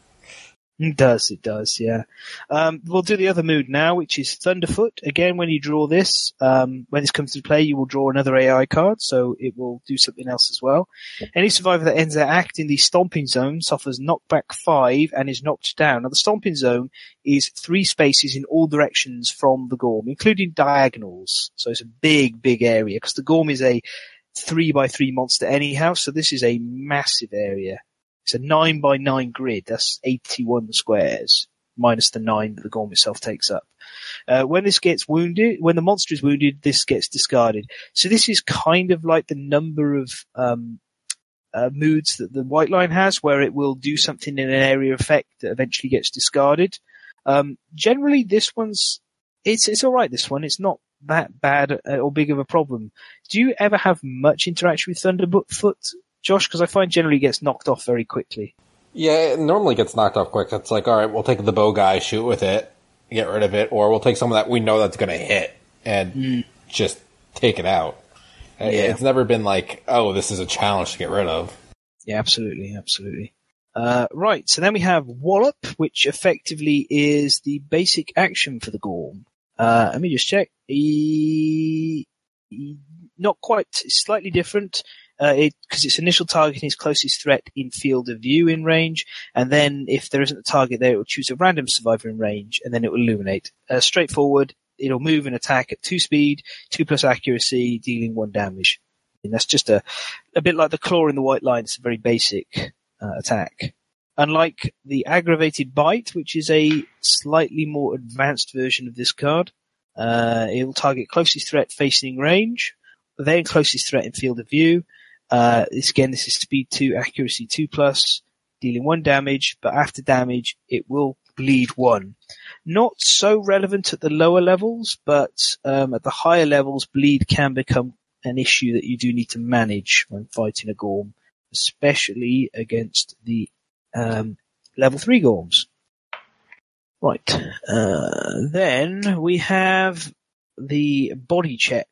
It does, it does, yeah. Um, we'll do the other mood now, which is Thunderfoot. Again, when you draw this, um, when this comes to play, you will draw another AI card, so it will do something else as well. Any survivor that ends their act in the Stomping Zone suffers knockback 5 and is knocked down. Now, the Stomping Zone is three spaces in all directions from the Gorm, including diagonals. So it's a big, big area, because the Gorm is a 3 by 3 monster anyhow, so this is a massive area. It's a nine by nine grid. That's 81 squares minus the nine that the Gorm itself takes up. Uh, when this gets wounded, when the monster is wounded, this gets discarded. So this is kind of like the number of um, uh, moods that the white lion has, where it will do something in an area effect that eventually gets discarded. Um, generally, this one's it's it's all right. This one, it's not that bad uh, or big of a problem. Do you ever have much interaction with Thunderfoot, Josh? Because I find generally gets knocked off very quickly. Yeah, it normally gets knocked off quick. It's like, all right, we'll take the bow guy, shoot with it, get rid of it, or we'll take someone that we know that's going to hit and just take it out. Uh, Yeah. It's never been like, oh, this is a challenge to get rid of. Yeah, absolutely, absolutely. Uh, right, so then we have Wallop, which effectively is the basic action for the Gorm. Uh, let me just check. E- e- not quite, slightly different. Uh, it, its initial target is closest threat in field of view in range, and then if there isn't a target there, it will choose a random survivor in range, and then it will illuminate. Uh, straightforward, it'll move and attack at two speed, two plus accuracy, dealing one damage. And that's just a, a bit like the claw in the white lion. It's a very basic uh, attack. Unlike the aggravated bite, which is a slightly more advanced version of this card, uh, it will target closest threat facing range, then closest threat in field of view. Uh, this again, this is speed two, accuracy two plus, dealing one damage, but after damage, it will bleed one. Not so relevant at the lower levels, but um, at the higher levels, bleed can become an issue that you do need to manage when fighting a Gorm, especially against the um, level three Gorms. Right. Uh, then we have the body check.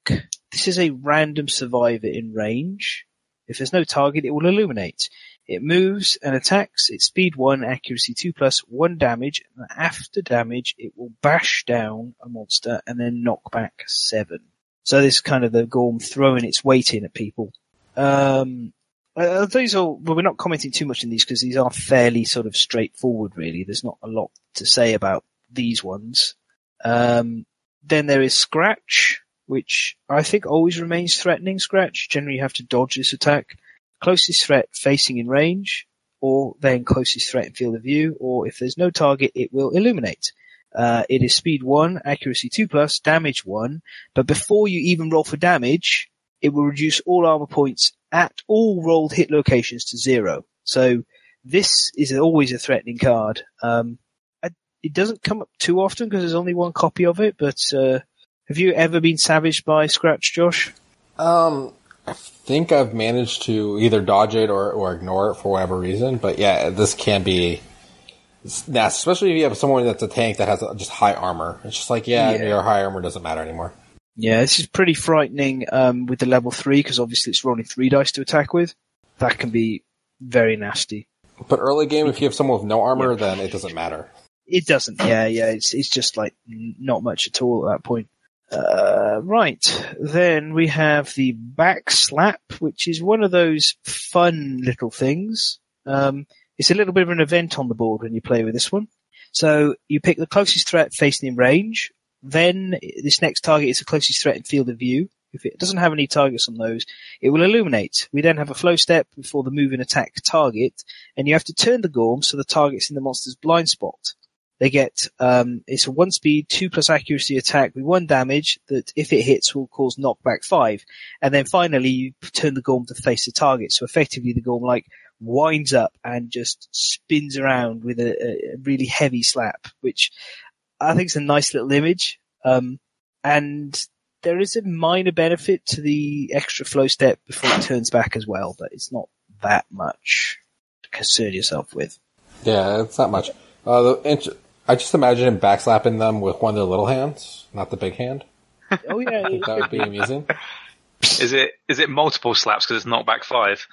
This is a random survivor in range. If there's no target, it will illuminate. It moves and attacks. Its speed one, accuracy two plus, one damage. And after damage, it will bash down a monster and then knock back seven. So this is kind of the Gorm throwing its weight in at people. Um, uh, these are, well, we're not commenting too much on these because these are fairly sort of straightforward, really. There's not a lot to say about these ones. Um, then there is Scratch, which I think always remains threatening. Scratch. Generally, you have to dodge this attack. Closest threat facing in range, or then closest threat in field of view, or if there's no target, it will illuminate. Uh, it is speed one, accuracy two plus, damage one, but before you even roll for damage, it will reduce all armor points at all rolled hit locations to zero. So this is always a threatening card. Um, it doesn't come up too often because there's only one copy of it, but, uh, have you ever been savaged by Scratch, Josh? Um, I think I've managed to either dodge it or, or ignore it for whatever reason. But yeah, this can be nasty, especially if you have someone that's a tank that has just high armor. It's just like, yeah, Yeah. your high armor doesn't matter anymore. Yeah, this is pretty frightening um, with the level three because obviously it's rolling three dice to attack with. That can be very nasty. But early game, if you have someone with no armor, then it doesn't matter. It doesn't. Yeah, yeah. It's it's just like not much at all at that point. Uh, right. Then we have the back slap, which is one of those fun little things. Um, it's a little bit of an event on the board when you play with this one. So you pick the closest threat facing in range. Then this next target is the closest threat in field of view. If it doesn't have any targets on those, it will illuminate. We then have a flow step before the move and attack target, and you have to turn the gorm so the target's in the monster's blind spot. They get um, it's a one speed, two plus accuracy attack with one damage that if it hits will cause knockback five, and then finally you turn the gorm to face the target. So effectively the gorm like winds up and just spins around with a, a really heavy slap, which I think is a nice little image. Um, and there is a minor benefit to the extra flow step before it turns back as well, but it's not that much to concern yourself with. Yeah, it's not much. Uh, the I just imagine him backslapping them with one of their little hands, not the big hand. Oh yeah, I think that would be amusing. Is it is it multiple slaps because it's not back five?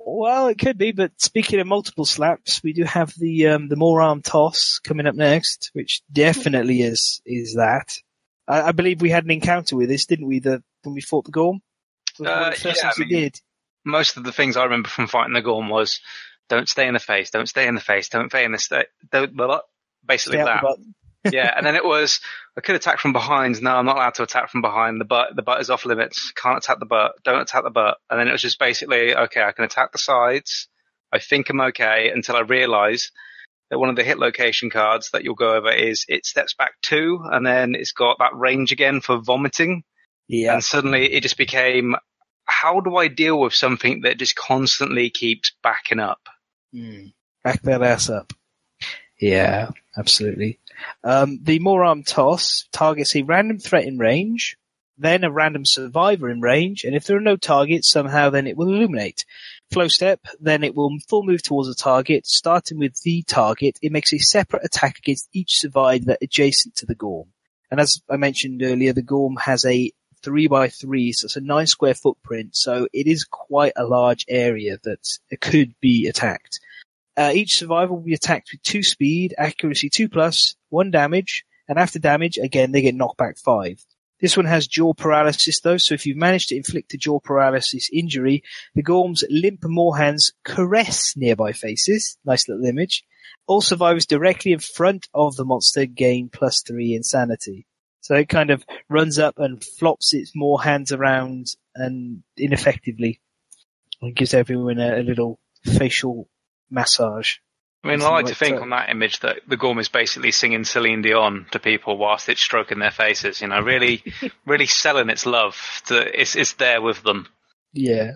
Well, it could be, but speaking of multiple slaps, we do have the um, the more arm toss coming up next, which definitely is is that. I, I believe we had an encounter with this, didn't we? The when we fought the Gorm, one Uh, the first yeah, things I we mean- did. Most of the things I remember from fighting the Gorm was don't stay in the face, don't stay in the face, don't stay in the sta- don't blah, blah, basically Stay that. yeah, and then it was I could attack from behind. No, I'm not allowed to attack from behind. The butt, the butt is off limits. Can't attack the butt. Don't attack the butt. And then it was just basically okay. I can attack the sides. I think I'm okay until I realise that one of the hit location cards that you'll go over is it steps back two, and then it's got that range again for vomiting. Yeah, And suddenly it just became, how do I deal with something that just constantly keeps backing up? Mm. Back that ass up. Yeah, absolutely. Um, the arm toss targets a random threat in range, then a random survivor in range, and if there are no targets somehow, then it will illuminate. Flow step, then it will full move towards a target, starting with the target. It makes a separate attack against each survivor adjacent to the Gorm. And as I mentioned earlier, the Gorm has a three by three, so it's a nine square footprint, so it is quite a large area that could be attacked. Uh, each survivor will be attacked with two speed, accuracy two plus, one damage, and after damage, again, they get knocked back five. This one has jaw paralysis though, so if you've managed to inflict a jaw paralysis injury, the Gorm's limp more hands caress nearby faces. Nice little image. All survivors directly in front of the monster gain plus three insanity. So it kind of runs up and flops its more hands around and ineffectively and gives everyone a, a little facial massage. I mean, I Something like to think that. on that image that the Gorm is basically singing Celine Dion to people whilst it's stroking their faces. You know, really, really selling its love. To, it's it's there with them. Yeah.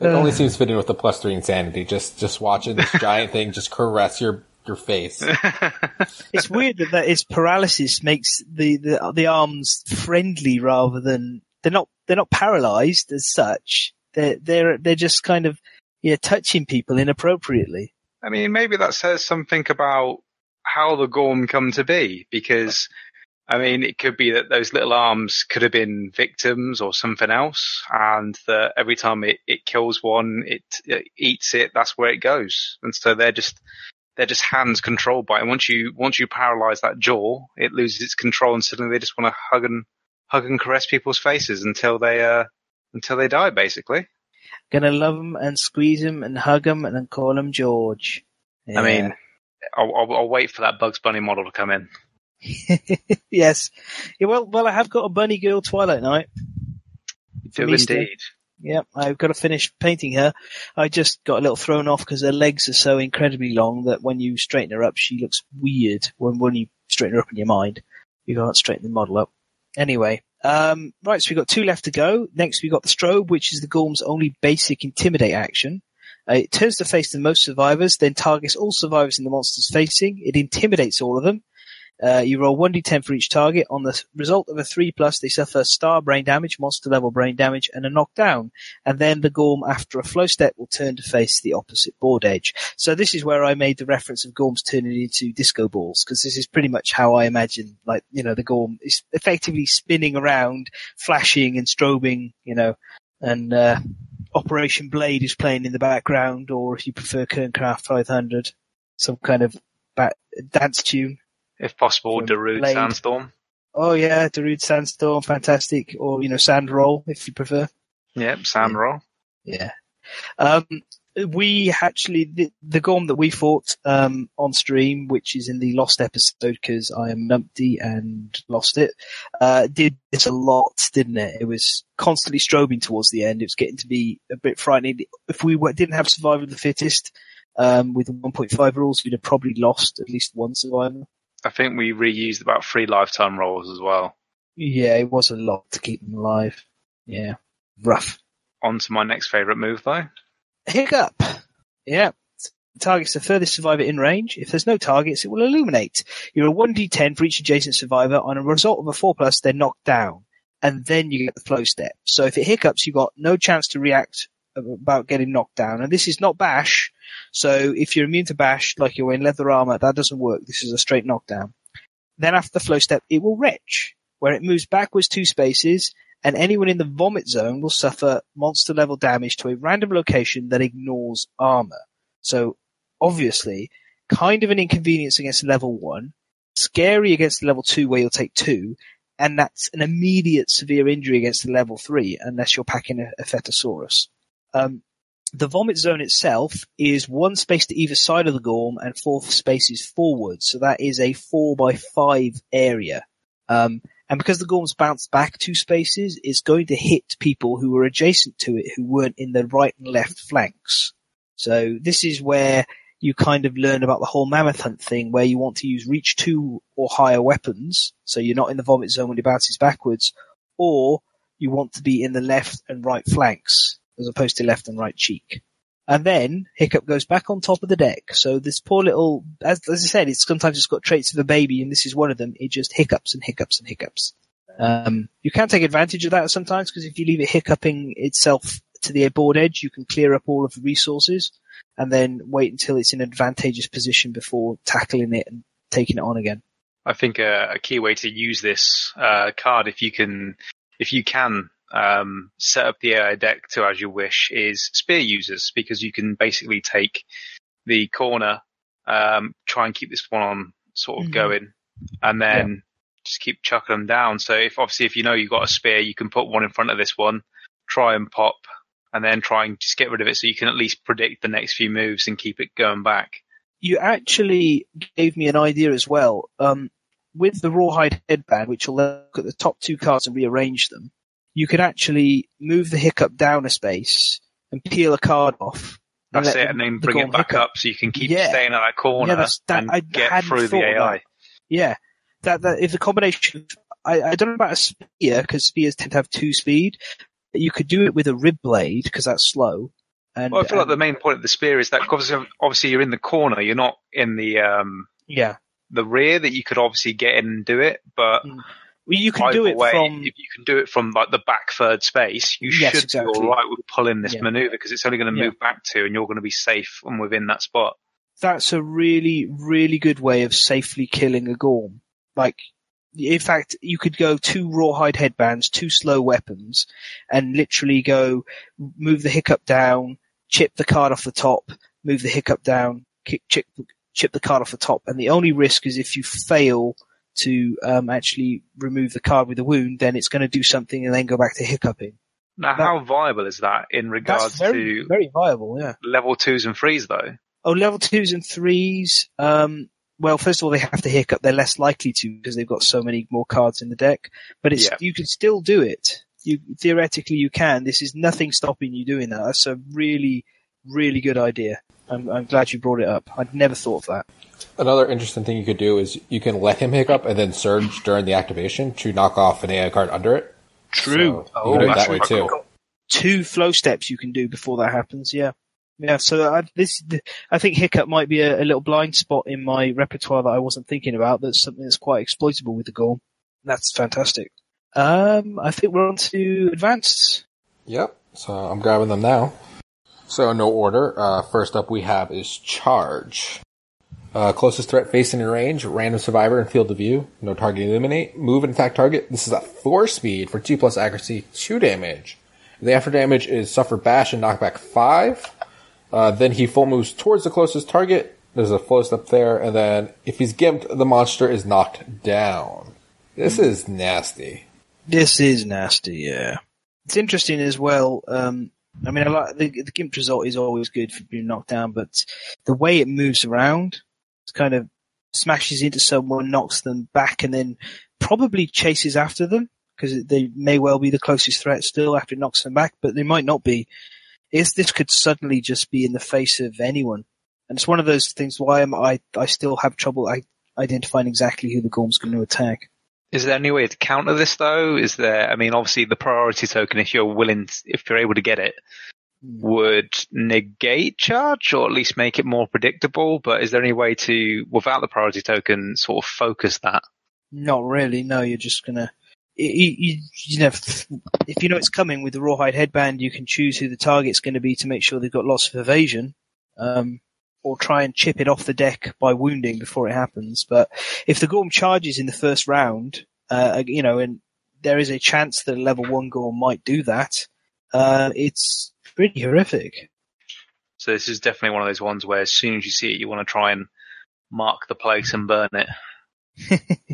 It only Uh. seems fitting with the plus three insanity. Just just watching this giant thing just caress your your face. It's weird that, that its paralysis makes the, the the arms friendly rather than they're not they're not paralyzed as such. They're they're they're just kind of yeah touching people inappropriately. I mean, maybe that says something about how the Gorm come to be, because I mean, it could be that those little arms could have been victims or something else, and that every time it, it kills one, it, it eats it. That's where it goes, and so they're just they're just hands controlled by it. And once you once you paralyze that jaw, it loses its control, and suddenly they just want to hug and hug and caress people's faces until they uh until they die, basically. Gonna love him and squeeze him and hug him and then call him George. I mean, I'll, I'll, I'll wait for that Bugs Bunny model to come in. yes. Yeah, well, well, I have got a bunny girl Twilight Knight. Do Easter. indeed. Yep, I've got to finish painting her. I just got a little thrown off because her legs are so incredibly long that when you straighten her up, she looks weird. When when you straighten her up in your mind, you can't straighten the model up. Anyway, um, right, so we've got two left to go. Next, we've got the strobe, which is the Gorm's only basic intimidate action. Uh, it turns to face the most survivors, then targets all survivors in the monsters facing. It intimidates all of them. Uh, you roll 1d10 for each target. On the result of a 3 plus, they suffer star brain damage, monster level brain damage, and a knockdown. And then the Gorm, after a flow step, will turn to face the opposite board edge. So this is where I made the reference of Gorms turning into disco balls, because this is pretty much how I imagine, like, you know, the Gorm is effectively spinning around, flashing and strobing, you know, and, uh, Operation Blade is playing in the background, or if you prefer Kernkraft 500, some kind of dance tune. If possible, From Darude Blade. Sandstorm. Oh yeah, Darude Sandstorm, fantastic. Or, you know, Sand Roll, if you prefer. Yep, Samroll. Yeah. Um, we actually, the, the Gorm that we fought, um, on stream, which is in the lost episode because I am numpty and lost it, uh, did this a lot, didn't it? It was constantly strobing towards the end. It was getting to be a bit frightening. If we were, didn't have survival of the fittest, um, with 1.5 rules, we'd have probably lost at least one survivor. I think we reused about three lifetime rolls as well. Yeah, it was a lot to keep them alive. Yeah. Rough. On to my next favourite move though. Hiccup. Yeah. Targets the furthest survivor in range. If there's no targets, it will illuminate. You're a 1d10 for each adjacent survivor. On a result of a 4 plus, they're knocked down. And then you get the flow step. So if it hiccups, you've got no chance to react about getting knocked down. And this is not bash. So if you're immune to bash, like you're in leather armor, that doesn't work. This is a straight knockdown. Then after the flow step, it will retch, where it moves backwards two spaces, and anyone in the vomit zone will suffer monster level damage to a random location that ignores armor. So obviously, kind of an inconvenience against level one, scary against level two where you'll take two, and that's an immediate severe injury against the level three unless you're packing a, a Fetosaurus. Um, the vomit zone itself is one space to either side of the Gorm and four spaces forward. So that is a four by five area. Um, and because the Gorms bounce back two spaces, it's going to hit people who were adjacent to it who weren't in the right and left flanks. So this is where you kind of learn about the whole mammoth hunt thing where you want to use reach two or higher weapons. So you're not in the vomit zone when it bounces backwards or you want to be in the left and right flanks as opposed to left and right cheek. And then Hiccup goes back on top of the deck. So this poor little, as, as I said, it's sometimes it's got traits of a baby, and this is one of them. It just hiccups and hiccups and hiccups. Um, you can take advantage of that sometimes because if you leave it hiccuping itself to the board edge, you can clear up all of the resources and then wait until it's in an advantageous position before tackling it and taking it on again. I think a, a key way to use this uh, card, if you can, if you can um, set up the AI deck to as you wish, is spear users because you can basically take the corner, um, try and keep this one on sort of Mhm. going, and then just keep chucking them down. So if obviously if you know you've got a spear, you can put one in front of this one, try and pop, and then try and just get rid of it so you can at least predict the next few moves and keep it going back. you actually gave me an idea as well. Um, with the rawhide headband, which will look at the top two cards and rearrange them, you can actually move the hiccup down a space and peel a card off. That's it, the- and then the bring it back hiccup. up so you can keep Yeah. staying at that corner Yeah, that- and I get through the AI. that. Yeah, that that if the combination, I, I don't know about a spear because spears tend to have two speed. You could do it with a rib blade because that's slow. And Well, I feel like the main point of the spear is that obviously, obviously you're in the corner, you're not in the um yeah, the rear that you could obviously get in and do it, but well, you can either do it way, from if you can do it from like the back third space, you Yes, should exactly. be all right with pulling this Yeah. maneuver because it's only going to Yeah. move back to, and you're going to be safe and within that spot. that's a really, really good way of safely killing a Gorm. Like, in fact, you could go two rawhide headbands, two slow weapons, and literally go move the hiccup down, chip the card off the top, move the hiccup down, kick, chip, chip the card off the top. And the only risk is if you fail to um, actually remove the card with a wound, then it's going to do something and then go back to hiccuping. Now, That- how viable is that in regards That's very, to very viable, yeah. level twos and threes though? Oh, level twos and threes. Um, well, first of all, they have to hiccup. They're less likely to because they've got so many more cards in the deck. But it's Yeah. you can still do it. You theoretically you can. This is nothing stopping you doing that. That's a really, really good idea. I'm, I'm glad you brought it up. I'd never thought of that. Another interesting thing you could do is you can let him hiccup and then surge during the activation to knock off an AI card under it. True. So you can do it that's that way too. cool. Two flow steps you can do before that happens. Yeah. Yeah, so I, this, I think Hiccup might be a, a, little blind spot in my repertoire that I wasn't thinking about. That's something that's quite exploitable with the Gorm. That's fantastic. Um, I think we're on to advanced. Yep. So I'm grabbing them now. So no order. Uh, first up we have is charge. Uh, closest threat facing in range, random survivor and field of view. No target eliminate. Move and attack target. This is at 4 speed for 2 plus accuracy, 2 damage. The after damage is suffer bash and knockback 5. Uh, then he full moves towards the closest target. There's a flow step there. And then if he's gimped, the monster is knocked down. This is nasty. This is nasty, yeah. It's interesting as well. Um, I mean, the, the gimp result is always good for being knocked down, but the way it moves around, it kind of smashes into someone, knocks them back, and then probably chases after them because they may well be the closest threat still after it knocks them back, but they might not be. Is this could suddenly just be in the face of anyone, and it's one of those things why am I I still have trouble identifying exactly who the Gorm's going to attack. Is there any way to counter this though? Is there, I mean, obviously the priority token, if you're willing, if you're able to get it, would negate charge or at least make it more predictable. But is there any way to, without the priority token, sort of focus that? Not really. No, you're just gonna. You, you, you know, if you know it's coming with the rawhide headband, you can choose who the target's going to be to make sure they've got lots of evasion. Um, or try and chip it off the deck by wounding before it happens. But if the Gorm charges in the first round, uh, you know, and there is a chance that a level one Gorm might do that, uh, it's pretty horrific. So this is definitely one of those ones where as soon as you see it, you want to try and mark the place and burn it.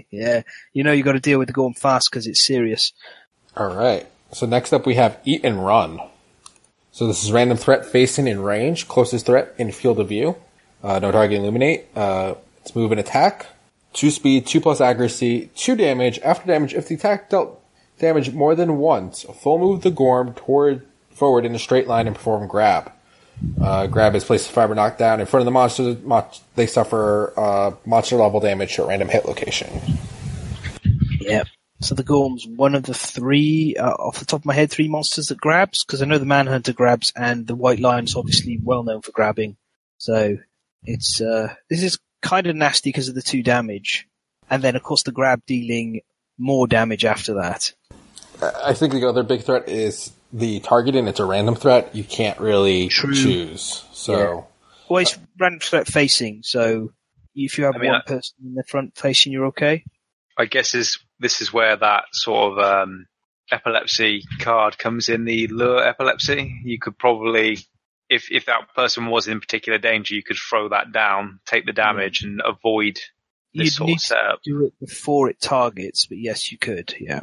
yeah, you know you've got to deal with the Gorm fast because it's serious. All right. So next up we have eat and run. So this is random threat facing in range, closest threat in field of view. Uh, no target illuminate. Uh, it's move and attack. Two speed, two plus accuracy, two damage. After damage, if the attack dealt damage more than once, full move the Gorm toward forward in a straight line and perform grab. Uh, grab is place the fiber knockdown in front of the monster. They suffer uh, monster level damage at random hit location. Yep. So the Gorm's one of the three, uh, off the top of my head, three monsters that grabs, because I know the Manhunter grabs and the White Lion's obviously well known for grabbing. So it's, uh, this is kind of nasty because of the two damage. And then of course the grab dealing more damage after that. I think the other big threat is the target and it's a random threat. You can't really True. choose. So. Yeah. Well, it's random threat facing, so if you have I mean, one I, person in the front facing, you're okay. I guess is this is where that sort of um, epilepsy card comes in. The lure epilepsy. You could probably, if if that person was in particular danger, you could throw that down, take the damage, mm. and avoid this You'd sort need of setup. To do it before it targets, but yes, you could. Yeah.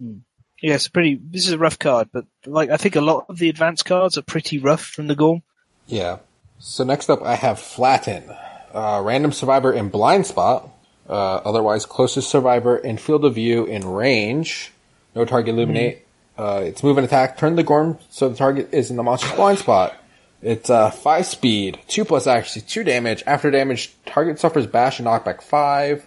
Hmm. Yeah, it's pretty. This is a rough card, but like I think a lot of the advanced cards are pretty rough from the Gorm. Yeah. So next up, I have Flatten, uh, random survivor in blind spot. Uh, otherwise, closest survivor in field of view in range. No target illuminate. Mm-hmm. Uh, it's move and attack. Turn the Gorm so the target is in the monster's blind spot. It's uh, five speed, two plus accuracy, two damage. After damage, target suffers bash and knockback five.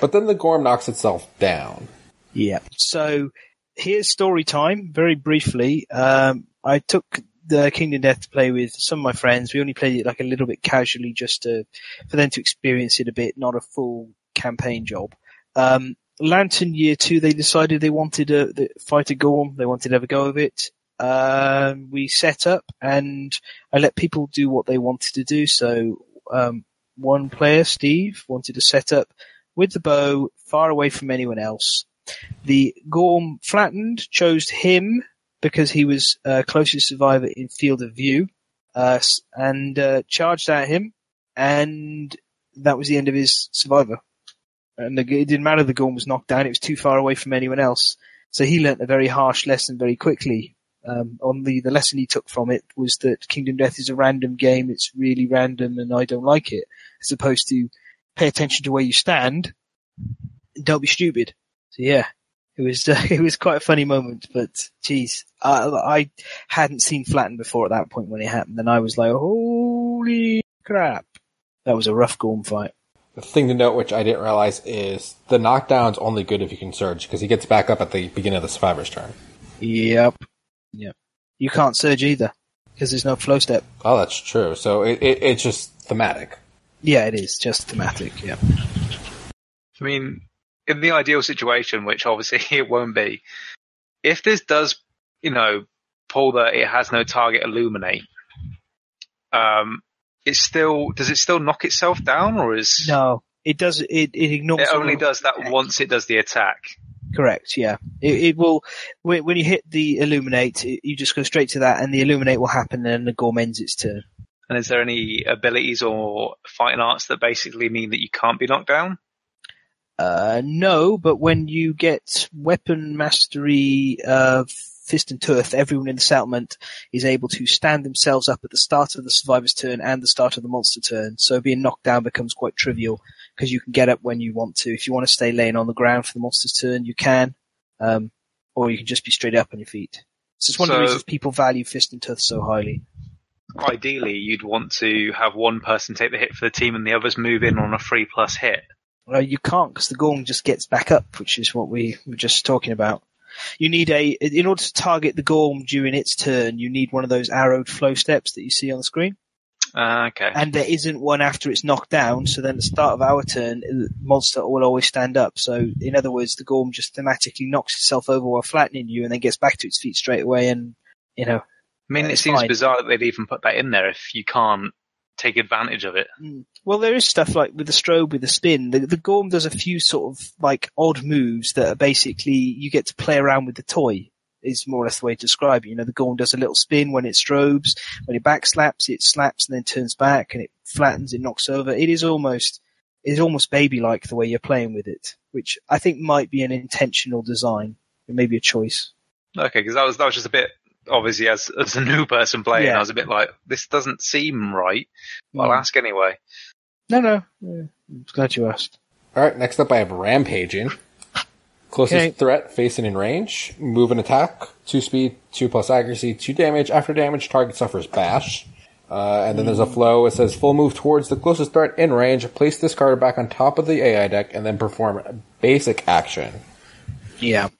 But then the Gorm knocks itself down. Yeah. So here's story time. Very briefly, um, I took the Kingdom Death to play with some of my friends. We only played it like a little bit casually, just to for them to experience it a bit, not a full campaign job. Um, Lantern Year Two, they decided they wanted to the fight to go. They wanted to have a go of it. Um, we set up and I let people do what they wanted to do. So um, one player, Steve, wanted to set up with the bow far away from anyone else. The Gorm flattened, chose him because he was uh, closest survivor in field of view, uh, and uh, charged at him, and that was the end of his survivor and the, it didn't matter the Gorm was knocked down; it was too far away from anyone else. So he learnt a very harsh lesson very quickly. Um, on the the lesson he took from it was that Kingdom Death is a random game; it's really random, and I don't like it. As opposed to pay attention to where you stand, don't be stupid. So yeah, it was uh, it was quite a funny moment, but geez, I, I hadn't seen Flatten before at that point when it happened, and I was like, holy crap, that was a rough Gorm fight. The thing to note, which I didn't realize, is the knockdown's only good if you can surge because he gets back up at the beginning of the survivor's turn. Yep. Yep. You can't surge either. because there's no flow step. Oh, that's true. So it, it it's just thematic. Yeah, it is just thematic. Yeah. I mean, in the ideal situation, which obviously it won't be, if this does, you know, pull that it has no target illuminate, um, it's still does it still knock itself down or is No, it does. It it ignores. it only does that once it does the attack? Correct. Yeah. It, it will when, when you hit the illuminate, it, you just go straight to that, and the illuminate will happen, and the gorm ends its turn. And is there any abilities or fighting arts that basically mean that you can't be knocked down? Uh, no, but when you get weapon mastery of Fist and Tooth, everyone in the settlement is able to stand themselves up at the start of the survivor's turn and the start of the monster turn. So being knocked down becomes quite trivial because you can get up when you want to. If you want to stay laying on the ground for the monster's turn, you can, um, or you can just be straight up on your feet. So it's one of the So- reasons people value Fist and Tooth so highly. Ideally, you'd want to have one person take the hit for the team and the others move in on a three plus hit. Well, you can't because the Gorm just gets back up, which is what we were just talking about. You need a, in order to target the Gorm during its turn, you need one of those arrowed flow steps that you see on the screen. Uh, okay. And there isn't one after it's knocked down, so then at the start of our turn, the monster will always stand up. So, in other words, the Gorm just thematically knocks itself over while flattening you and then gets back to its feet straight away and, you know, I mean, it seems fine. bizarre that they'd even put that in there if you can't take advantage of it. Mm. Well, there is stuff like with the strobe, with the spin. The, the Gorm does a few sort of like odd moves that are basically you get to play around with the toy. Is more or less the way to describe it. You know, the Gorm does a little spin when it strobes. When it back slaps, it slaps and then turns back, and it flattens, it knocks over. It is almost, it is almost baby-like the way you're playing with it, which I think might be an intentional design. It may be a choice. Okay, because that was that was just a bit obviously as as a new person playing, Yeah. I was a bit like, this doesn't seem right. But I'll Mm. ask anyway. No, no. Yeah, I'm glad you asked. All right, next up I have rampaging. Closest Okay. threat facing in range, move and attack, two speed, two plus accuracy, two damage. After damage, target suffers bash. Uh, and then there's a flow. It says full move towards the closest threat in range. Place this card back on top of the AI deck, and then perform a basic action. Yeah.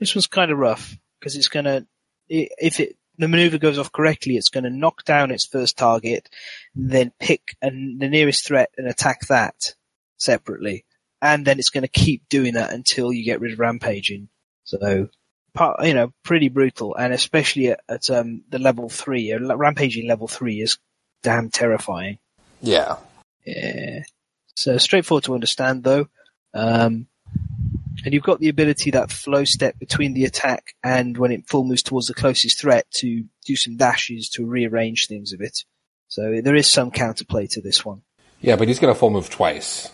This one's kind of rough because it's going to, if it, the maneuver goes off correctly, it's going to knock down its first target, then pick an, the nearest threat and attack that separately. And then it's going to keep doing that until you get rid of rampaging. So, you know, pretty brutal. And especially at, at um, the level three, uh, rampaging level three is damn terrifying. Yeah. Yeah. So straightforward to understand though. Um, and you've got the ability that flow step between the attack and when it full moves towards the closest threat to do some dashes to rearrange things a bit. So there is some counterplay to this one. Yeah, but he's gonna full move twice.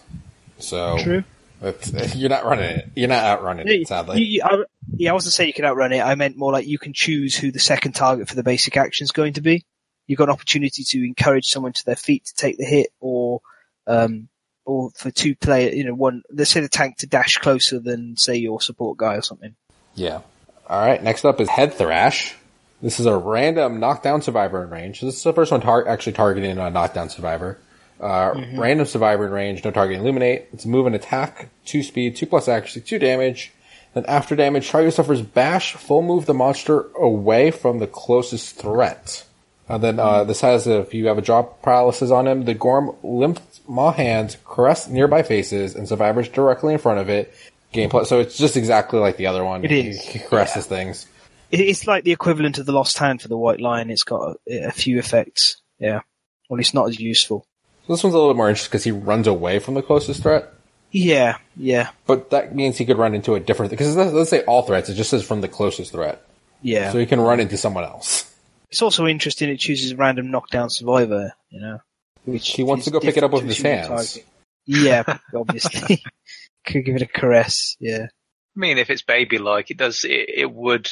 So True. it's, you're not running it. You're not outrunning it, sadly. You- you- I, yeah, I wasn't saying you can outrun it. I meant more like you can choose who the second target for the basic action is going to be. You've got an opportunity to encourage someone to their feet to take the hit, or um, or for two player, you know, one. Let's say the tank to dash closer than say your support guy or something. Yeah. All right. Next up is Head Thrash. This is a random knockdown survivor in range. This is the first one tar- actually targeting a knockdown survivor. Uh, Random survivor in range, no target illuminate. It's move and attack, two speed, two plus accuracy, two damage. Then after damage, target suffers bash, full move the monster away from the closest threat. And then uh, this has if you have a drop paralysis on him, the Gorm limps maw hands, caress nearby faces, and survivors directly in front of it. Gameplay. So it's just exactly like the other one. It is. He caresses things. It's like the equivalent of the lost hand for the white lion. It's got a, a few effects. Yeah. Well, it's not as useful. So this one's a little bit more interesting because he runs away from the closest threat. Yeah, yeah, But that means he could run into a different, because let's let's say all threats, it just says from the closest threat. yeah. So he can run into someone else. It's also interesting it chooses a random knockdown survivor, you know. Which He wants to go pick it up with his hands. Yeah, obviously. Could give it a caress, yeah. I mean, if it's baby like, it does. It, it would.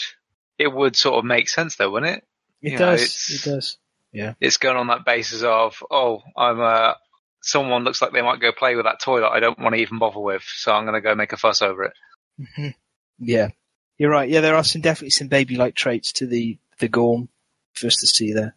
It would sort of make sense, though, wouldn't it? It You does, it's- it does. Yeah. It's going on that basis of, oh, I'm uh Someone looks like they might go play with that toy that I don't want to even bother with, so I'm going to go make a fuss over it. Mhm. Yeah. You're right, yeah, there are some definitely some baby-like traits to the, the Gorm for us to see there.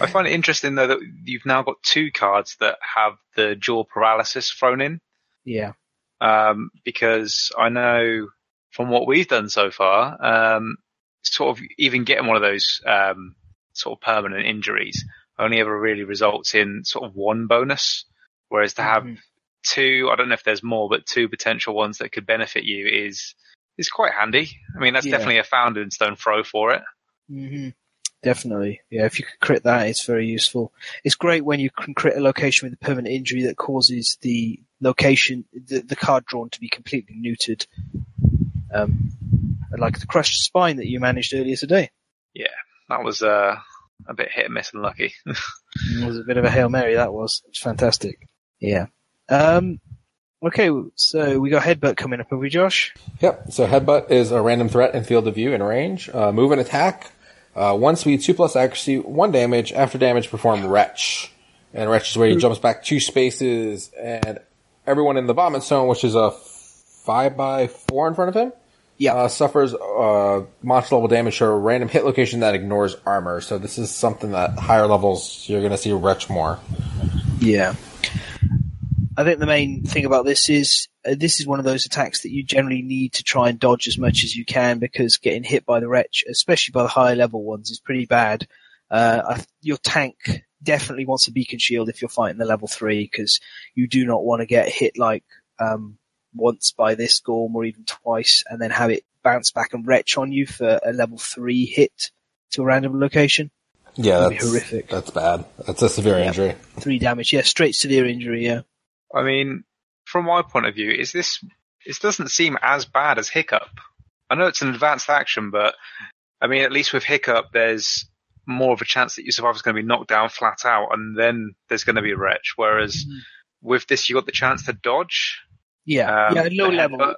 I find it interesting though that you've now got two cards that have the jaw paralysis thrown in. Yeah. um, because I know from what we've done so far, um, sort of even getting one of those um, sort of permanent injuries only ever really results in sort of one bonus. Whereas to have Mhm. two, I don't know if there's more, but two potential ones that could benefit you is is quite handy. I mean, that's Yeah. definitely a founding stone throw for it. hmm Definitely. Yeah, if you can crit that, it's very useful. It's great when you can crit a location with a permanent injury that causes the location, the, the card drawn to be completely neutered. Um, like the crushed spine that you managed earlier today. Yeah, that was uh, a bit hit and miss and lucky. It was a bit of a Hail Mary, that was. It's fantastic. Yeah. Um, okay, so we got Headbutt coming up, have we, Josh? Yep. So headbutt is a random threat in field of view and range. Uh, move and attack. Uh, one speed, two plus accuracy, one damage. After damage, perform retch. And retch is where he jumps back two spaces, and everyone in the vomit zone, which is a five by four in front of him, Yeah. uh, suffers uh, monster level damage to a random hit location that ignores armor. So this is something that higher levels you're going to see retch more. Yeah. I think the main thing about this is this is one of those attacks that you generally need to try and dodge as much as you can because getting hit by the retch, especially by the higher level ones, is pretty bad. Uh, I, your tank definitely wants a beacon shield if you're fighting the level three because you do not want to get hit like um, once by this gorm or even twice and then have it bounce back and retch on you for a level three hit to a random location. Yeah, That'd be that's horrific. That's bad. That's a severe Yeah. injury. Three damage, yeah, straight severe injury, yeah. I mean, from my point of view, is this it doesn't seem as bad as Hiccup. I know it's an advanced action, but I mean, at least with Hiccup, there's more of a chance that your survivor's going to be knocked down flat out, and then there's going to be a retch. Whereas with this, you got the chance to dodge Yeah, Um, yeah, low level.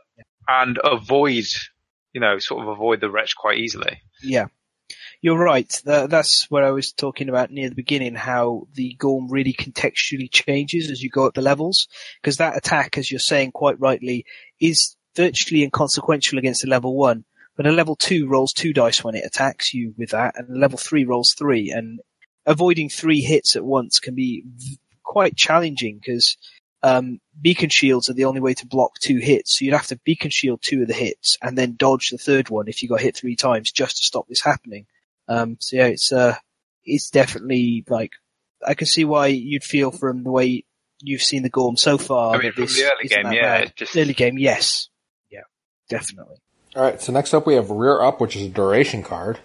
and avoid, you know, sort of avoid the retch quite easily. Yeah. You're right. Tha- That's what I was talking about near the beginning, how the Gorm really contextually changes as you go up the levels. Because that attack, as you're saying quite rightly, is virtually inconsequential against a level one. But a level two rolls two dice when it attacks you with that, and a level three rolls three. And avoiding three hits at once can be quite challenging because um, beacon shields are the only way to block two hits. So you'd have to beacon shield two of the hits and then dodge the third one if you got hit three times just to stop this happening. Um, so yeah, it's uh, it's definitely like I can see why you'd feel from the way you've seen the Gorm so far. I mean, that from this the early game, yeah, bad. it just Early game, yes, yeah, definitely. All right. So next up, we have rear up, which is a duration card.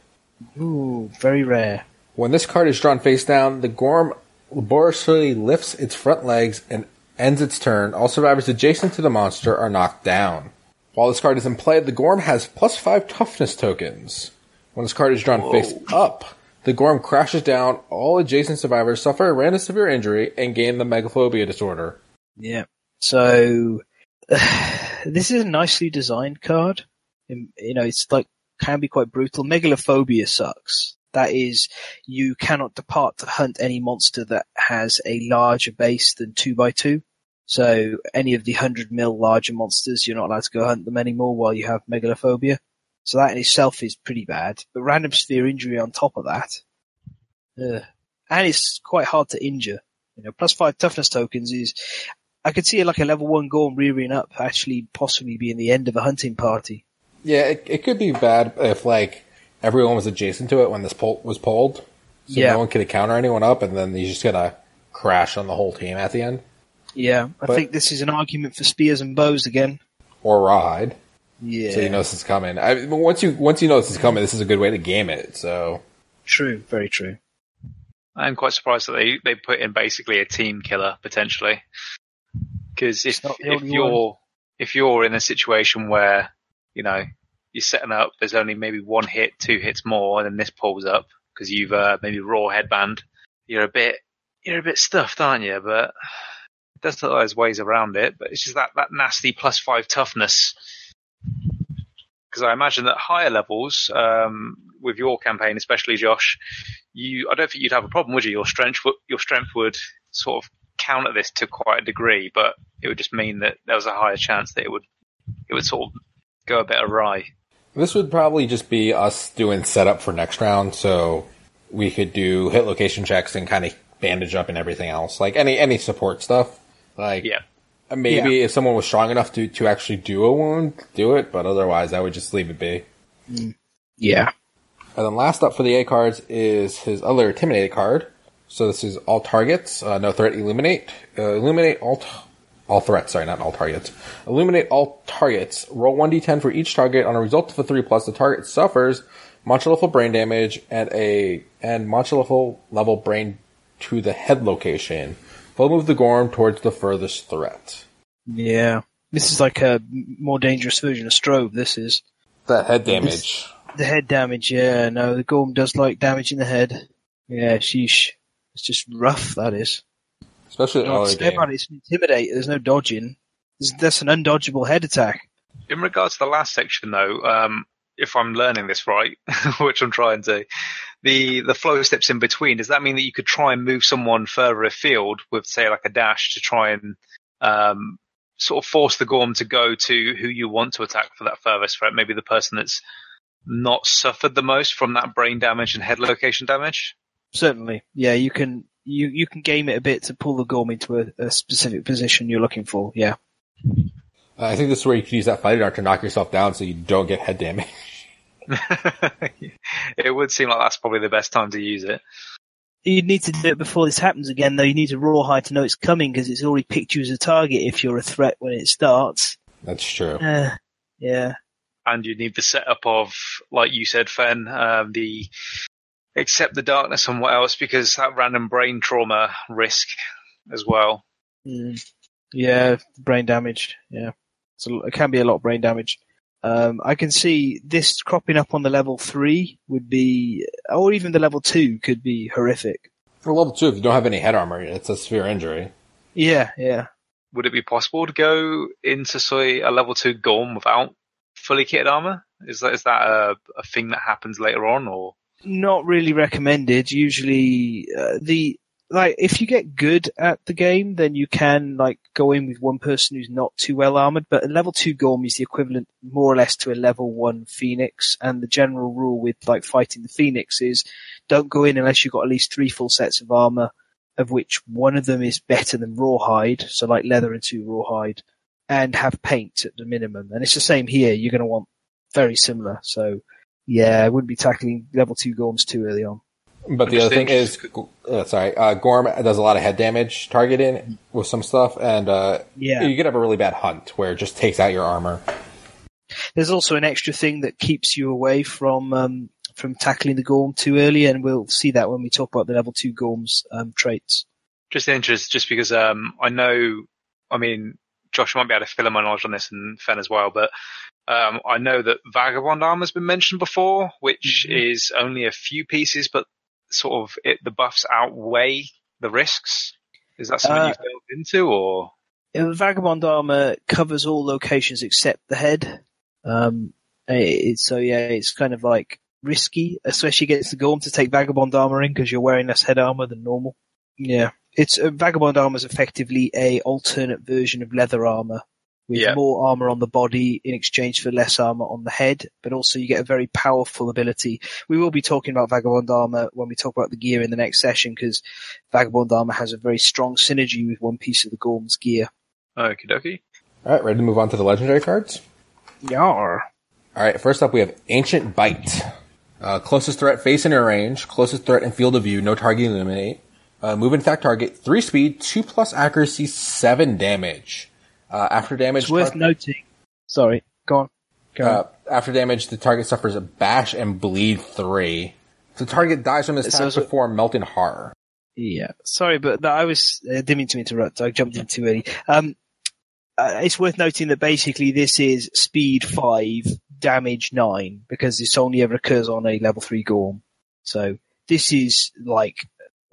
Ooh, very rare. When this card is drawn face down, the Gorm laboriously lifts its front legs and ends its turn. All survivors adjacent to the monster are knocked down. While this card is in play, the Gorm has plus five toughness tokens. When this card is drawn face up, the Gorm crashes down. All adjacent survivors suffer a random severe injury and gain the Megalophobia disorder. Yeah. So this is a nicely designed card. You know, it's like can be quite brutal. Megalophobia sucks. That is, you cannot depart to hunt any monster that has a larger base than two by two. So any of the hundred mil larger monsters, you're not allowed to go hunt them anymore while you have megalophobia. So that in itself is pretty bad. But random sphere injury on top of that, ugh. and it's quite hard to injure. You know, plus five toughness tokens is I could see it like a level one Gorm rearing up actually possibly being the end of a hunting party. Yeah, it, it could be bad if like everyone was adjacent to it when this poll was pulled, so Yeah. no one could counter anyone up, and then you just gonna crash on the whole team at the end Yeah, I But- think this is an argument for spears and bows again. or rawhide. Yeah, So you know this is coming. I, but once you once you know this is coming, this is a good way to game it. So true, very true. I'm quite surprised that they, they put in basically a team killer potentially. Because if not if you're if you're in a situation where you know you're setting up, there's only maybe one hit, two hits more, and then this pulls up because you've uh, maybe raw headband. You're a bit you're a bit stuffed, aren't you? But there's look like there's ways around it. But it's just that that nasty plus five toughness. Because I imagine that higher levels, um, with your campaign, especially Josh, you I don't think you'd have a problem, would you? Your strength your strength would sort of counter this to quite a degree, but it would just mean that there was a higher chance that it would it would sort of go a bit awry. this would probably just be us doing setup for next round. So we could do hit location checks and kind of bandage up and everything else, like any any support stuff. Like Yeah. Uh, maybe if someone was strong enough to to actually do a wound, do it. But otherwise, I would just leave it be. Yeah, And then last up for the A cards is his other Intimidate card. So this is all targets, uh, no threat, illuminate. Uh, illuminate all, t- all threats, sorry, not all targets. Illuminate all targets. Roll 1d10 for each target. On a result of a 3 plus, the target suffers level brain damage and a, and level brain to the head location. Full move the Gorm towards the furthest threat. Yeah. This is like a more dangerous version of Strobe, this is. That head damage. This, the head damage, yeah. No, the Gorm does like damage in the head. Yeah, sheesh. It's just rough, that is. Especially no, early game. It's intimidate. There's no dodging. that's an undodgeable head attack. In regards to the last section, though, um, if I'm learning this right, which I'm trying to, the the flow steps in between. Does that mean that you could try and move someone further afield with, say, like a dash to try and um, sort of force the Gorm to go to who you want to attack for that furthest threat? Maybe the person that's not suffered the most from that brain damage and head location damage. Certainly, yeah. You can you you can game it a bit to pull the Gorm into a, a specific position you're looking for. Yeah. Uh, I think this is where you can use that fighting art to knock yourself down so you don't get head damage. it would seem like that's probably the best time to use it. You'd need to do it before this happens again, though. You need to rawhide to know it's coming because it's already picked you as a target if you're a threat when it starts. That's true. Uh, yeah. And you need the setup of, like you said, Fen, um, the accept the darkness and what else because that random brain trauma risk as well. Mm. Yeah, brain damage. Yeah, so it can be a lot of brain damage. Um, I can see this cropping up on the level three would be, or even the level two could be horrific. For level two, if you don't have any head armor, it's a severe injury. Yeah, yeah. Would it be possible to go into say a level two Gorm without fully kitted armor? Is that is that a, a thing that happens later on, or not really recommended? Usually, uh, the like if you get good at the game, then you can like go in with one person who's not too well armored. But a level two Gorm is the equivalent more or less to a level one Phoenix. And the general rule with like fighting the Phoenix is don't go in unless you've got at least three full sets of armor, of which one of them is better than rawhide, so like leather and two rawhide, and have paint at the minimum. And it's the same here. You're going to want very similar. So yeah, I wouldn't be tackling level two Gorms too early on. But the other thing is, uh, sorry, uh, Gorm does a lot of head damage targeting with some stuff, and uh, yeah, you could have a really bad hunt where it just takes out your armor. There's also an extra thing that keeps you away from um, from tackling the Gorm too early, and we'll see that when we talk about the level two Gorm's um, traits. Just interest, just because um, I know, I mean, Josh might be able to fill in my knowledge on this and Fen as well, but um, I know that Vagabond armor has been mentioned before, which mm-hmm. is only a few pieces, but sort of it, the buffs outweigh the risks? Is that something uh, you've delved into, or? Vagabond armor covers all locations except the head. Um, it, so yeah, it's kind of like risky, especially against the Gorm to take Vagabond armor in because you're wearing less head armor than normal. Yeah, it's uh, Vagabond armor is effectively a alternate version of leather armor with yeah. more armor on the body in exchange for less armor on the head, but also you get a very powerful ability. We will be talking about Vagabond armor when we talk about the gear in the next session because Vagabond armor has a very strong synergy with one piece of the Gorm's gear. Okie dokie. Alright, ready to move on to the legendary cards? Yar. Alright, first up we have Ancient Bite. Uh, closest threat face in range, closest threat in field of view, no target eliminate. Uh, move fact, target, 3 speed, 2 plus accuracy, 7 damage. Uh, after damage, it's worth tar- noting. Sorry, go on. Go uh, on. After damage, the target suffers a bash and bleed three. The target dies from this attack so, before melting horror. Yeah, sorry, but I was uh, didn't mean to interrupt. I jumped in too early. Um, uh, it's worth noting that basically this is speed five, damage nine, because this only ever occurs on a level three Gorm. So this is like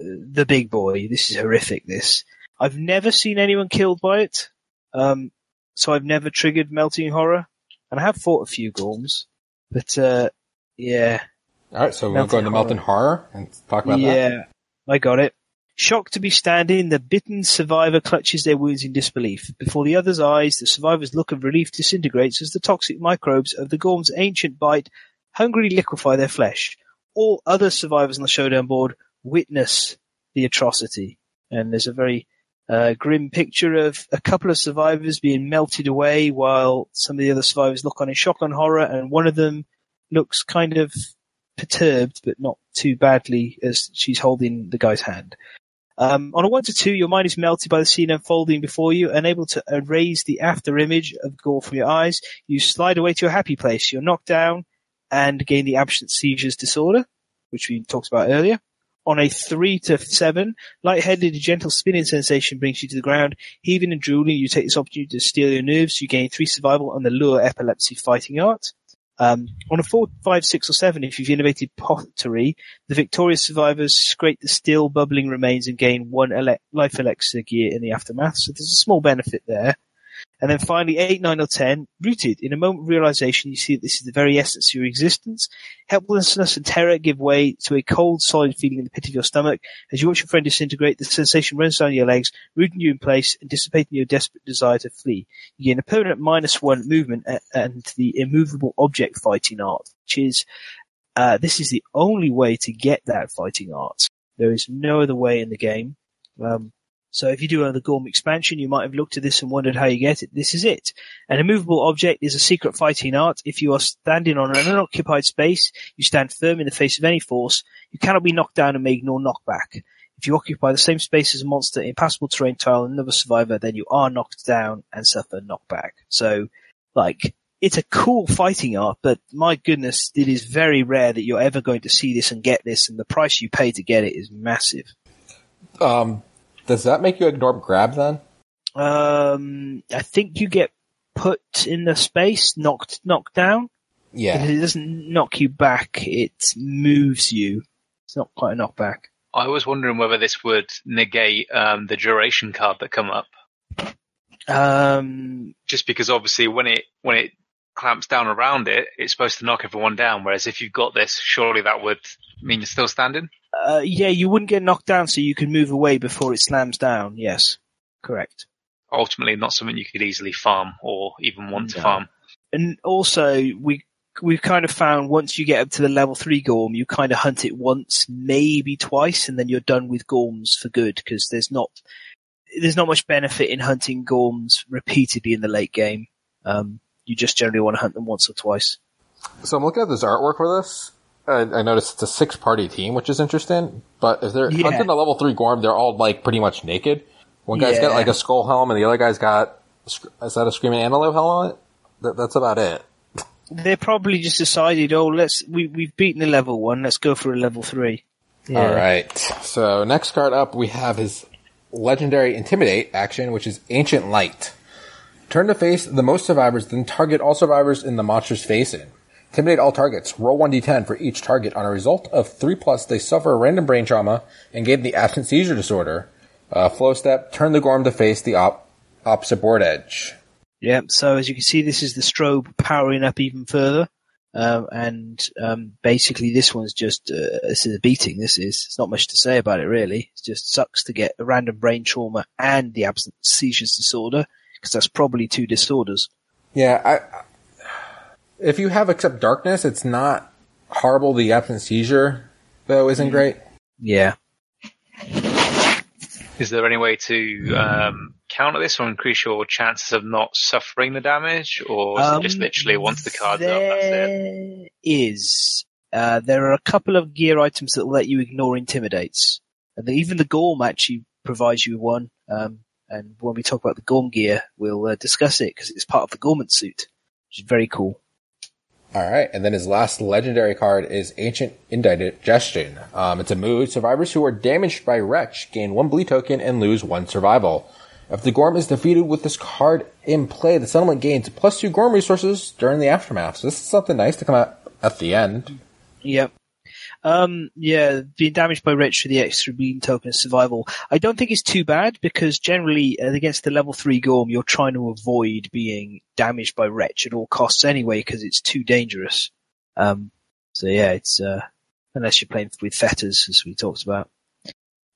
uh, the big boy. This is horrific. This I've never seen anyone killed by it. Um, so I've never triggered melting horror, and I have fought a few gorms, but uh, yeah. All right, so we'll go into melting horror and talk about yeah, that. Yeah, I got it. Shocked to be standing, the bitten survivor clutches their wounds in disbelief. Before the other's eyes, the survivor's look of relief disintegrates as the toxic microbes of the Gorm's ancient bite hungrily liquefy their flesh. All other survivors on the showdown board witness the atrocity. And there's a very a grim picture of a couple of survivors being melted away while some of the other survivors look on in shock and horror and one of them looks kind of perturbed, but not too badly as she's holding the guy's hand. Um, on a one to two, your mind is melted by the scene unfolding before you, unable to erase the after image of gore from your eyes. You slide away to a happy place. You're knocked down and gain the absent seizures disorder, which we talked about earlier. On a three to seven, lightheaded, gentle spinning sensation brings you to the ground. Heaving and drooling, you take this opportunity to steal your nerves. You gain three survival on the lure epilepsy fighting art. Um, on a four, five, six, or seven, if you've innovated pottery, the victorious survivors scrape the still bubbling remains and gain one ele- life elixir gear in the aftermath. So there's a small benefit there. And then finally, 8, 9 or 10, rooted. In a moment of realization, you see that this is the very essence of your existence. Helplessness and terror give way to a cold, solid feeling in the pit of your stomach. As you watch your friend disintegrate, the sensation runs down your legs, rooting you in place and dissipating your desperate desire to flee. You gain a permanent minus one movement and the immovable object fighting art, which is, uh, this is the only way to get that fighting art. There is no other way in the game. Um, so if you do another Gorm expansion, you might have looked at this and wondered how you get it. This is it. An immovable object is a secret fighting art. If you are standing on an unoccupied space, you stand firm in the face of any force. You cannot be knocked down and made nor knocked back. If you occupy the same space as a monster, impassable terrain tile, and another survivor, then you are knocked down and suffer knockback. So, like, it's a cool fighting art, but my goodness, it is very rare that you're ever going to see this and get this, and the price you pay to get it is massive. Um, does that make you ignore grab then? Um, I think you get put in the space, knocked, knocked down. Yeah. It doesn't knock you back, it moves you. It's not quite a knockback. I was wondering whether this would negate um, the duration card that come up. Um, Just because obviously when it when it clamps down around it, it's supposed to knock everyone down. Whereas if you've got this, surely that would mean you're still standing. Uh, yeah, you wouldn't get knocked down, so you can move away before it slams down. Yes, correct. Ultimately, not something you could easily farm or even want to farm. And also, we we've kind of found once you get up to the level three Gorm, you kind of hunt it once, maybe twice, and then you're done with Gorms for good because there's not there's not much benefit in hunting Gorms repeatedly in the late game. Um, you just generally want to hunt them once or twice. So I'm looking at this artwork for this. And I noticed it's a six party team, which is interesting. But if they're Yeah. hunting a level three Gorm, they're all like pretty much naked. One guy's got like a skull helm and the other guy's got, is that a screaming antelope helmet? That, that's about it. They probably just decided, oh, let's we we've beaten the level one, let's go for a level three. All right. So next card up, we have his legendary intimidate action, which is ancient light. Turn to face the most survivors, then target all survivors in the monster's facing. Intimidate all targets. Roll 1d10 for each target. On a result of 3 plus, they suffer a random brain trauma and gain the absent seizure disorder. Uh, flow step, turn the Gorm to face the op- opposite board edge. Yeah, so as you can see, this is the strobe powering up even further. Um, and um, basically, this one's just uh, this is a beating. This is it's not much to say about it really. It just sucks to get a random brain trauma and the absent seizures disorder because that's probably two disorders. Yeah, I, I- if you have accept darkness, it's not horrible. The absent seizure, though, isn't great. Yeah, Is there any way to um, counter this or increase your chances of not suffering the damage, or is it just Um, literally once the card's up, that's it? There is. Uh, there are a couple of gear items that will let you ignore intimidates. And the, even the Gorm actually provides you with one. Um, and when we talk about the Gorm gear, we'll uh, discuss it because it's part of the Gormant suit, which is very cool. All right, and then his last legendary card is Ancient Indigestion. Um, it's a move. Survivors who are damaged by Retch gain one bleed token and lose one survival. If the Gorm is defeated with this card in play, the settlement gains plus two Gorm resources during the aftermath. So this is something nice to come out at the end. Yep. Um, yeah, being damaged by Retch for the extra bleeding token survival. I don't think it's too bad because generally uh, against the level three Gorm, you're trying to avoid being damaged by Retch at all costs anyway because it's too dangerous. Um, so yeah, it's, uh, unless you're playing with fetters as we talked about.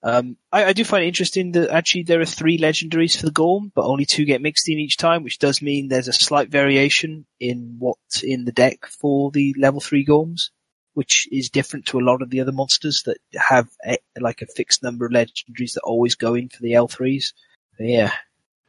Um, I, I do find it interesting that actually there are three legendaries for the Gorm, but only two get mixed in each time, which does mean there's a slight variation in what's in the deck for the level three Gorms which is different to a lot of the other monsters that have a, like a fixed number of legendaries that always go in for the L3s. But yeah.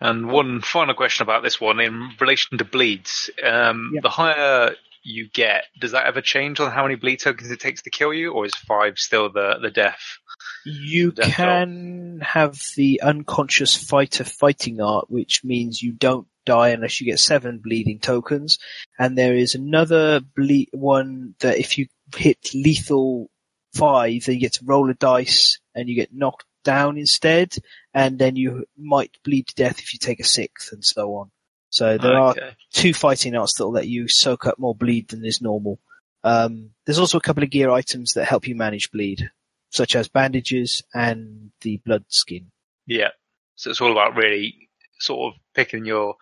And one final question about this one in relation to bleeds. Um. The higher you get, does that ever change on how many bleed tokens it takes to kill you, or is five still the the death? You Death can have the unconscious fighter fighting art, which means you don't die unless you get seven bleeding tokens. And there is another ble- one that if you hit lethal five, then you get to roll a dice and you get knocked down instead. And then you might bleed to death if you take a sixth and so on. So there are two fighting arts that will let you soak up more bleed than is normal. Um, there's also a couple of gear items that help you manage bleed, such as bandages and the blood skin. Yeah. So it's all about really sort of picking your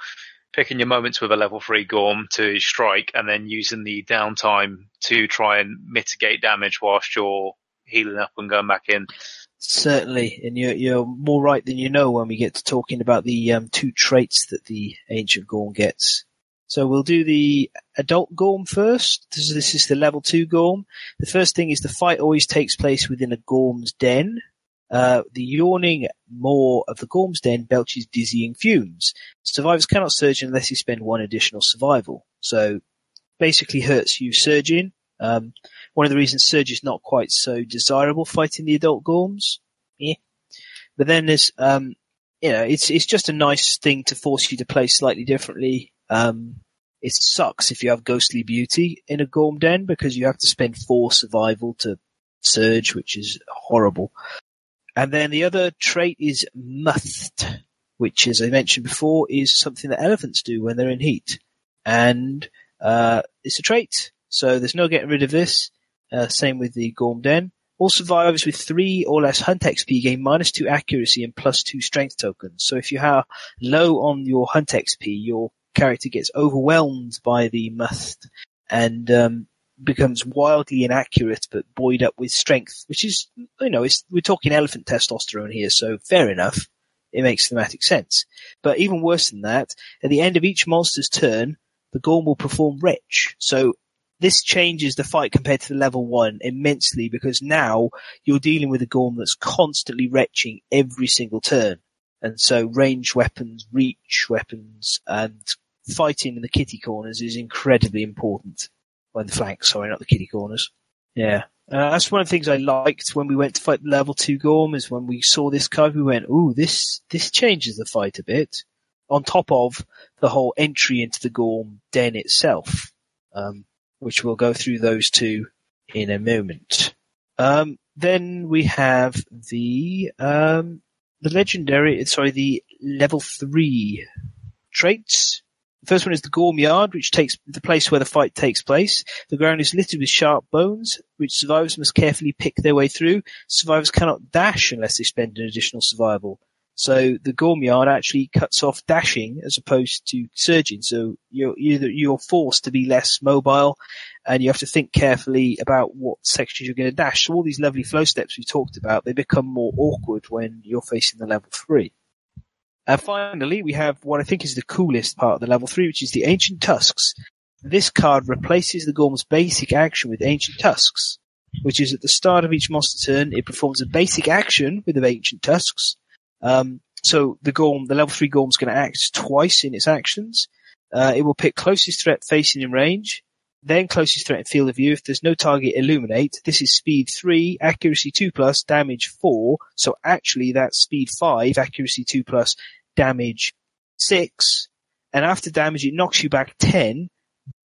picking your moments with a level three Gorm to strike and then using the downtime to try and mitigate damage whilst you're healing up and going back in. Certainly, and you're, you're more right than you know when we get to talking about the um, two traits that the ancient Gorm gets. So we'll do the adult Gorm first. This is, this is the level two Gorm. The first thing is the fight always takes place within a Gorm's den. Uh, the yawning maw of the Gorm's den belches dizzying fumes. Survivors cannot surge unless you spend one additional survival. So basically hurts you surging. Um, one of the reasons Surge is not quite so desirable fighting the adult Gorms. Yeah. But then there's, um, you know, it's, it's just a nice thing to force you to play slightly differently. Um, it sucks if you have Ghostly Beauty in a Gorm Den because you have to spend four survival to Surge, which is horrible. And then the other trait is Musth, which as I mentioned before is something that elephants do when they're in heat. And, uh, it's a trait. So there's no getting rid of this. Uh, same with the Gorm Den. All survivors with three or less hunt XP gain minus two accuracy and plus two strength tokens. So if you are low on your hunt XP, your character gets overwhelmed by the musth and um, becomes wildly inaccurate but buoyed up with strength, which is, you know, we're talking elephant testosterone here, so fair enough. It makes thematic sense. But even worse than that, at the end of each monster's turn, the Gorm will perform Retch. So this changes the fight compared to the level one immensely because now you're dealing with a Gorm that's constantly retching every single turn. And so ranged weapons, reach weapons, and fighting in the kitty corners is incredibly important. Well, the flanks, sorry, not the kitty corners. Yeah. Uh, that's one of the things I liked when we went to fight level two Gorm is when we saw this card, we went, ooh, this, this changes the fight a bit. On top of the whole entry into the Gorm den itself. Um, which we'll go through those two in a moment. Um, then we have the um, the legendary, sorry, the level three traits. First one is the Gorm Yard, which takes the place where the fight takes place. The ground is littered with sharp bones, which survivors must carefully pick their way through. Survivors cannot dash unless they spend an additional survival. So the Gorm Yard actually cuts off dashing as opposed to surging. So you're you're, you're forced to be less mobile, and you have to think carefully about what sections you're going to dash. So all these lovely flow steps we talked about, they become more awkward when you're facing the level three. And finally, we have what I think is the coolest part of the level three, which is the Ancient Tusks. This card replaces the Gorm's basic action with Ancient Tusks, which is at the start of each monster turn, it performs a basic action with the Ancient Tusks. Um, so the Gorm, the level three Gorm's going to act twice in its actions. Uh, it will pick closest threat facing in range, then closest threat in field of view. If there's no target, illuminate. This is speed three, accuracy two plus, damage four. So actually that's speed five, accuracy two plus, damage six. And after damage, it knocks you back ten,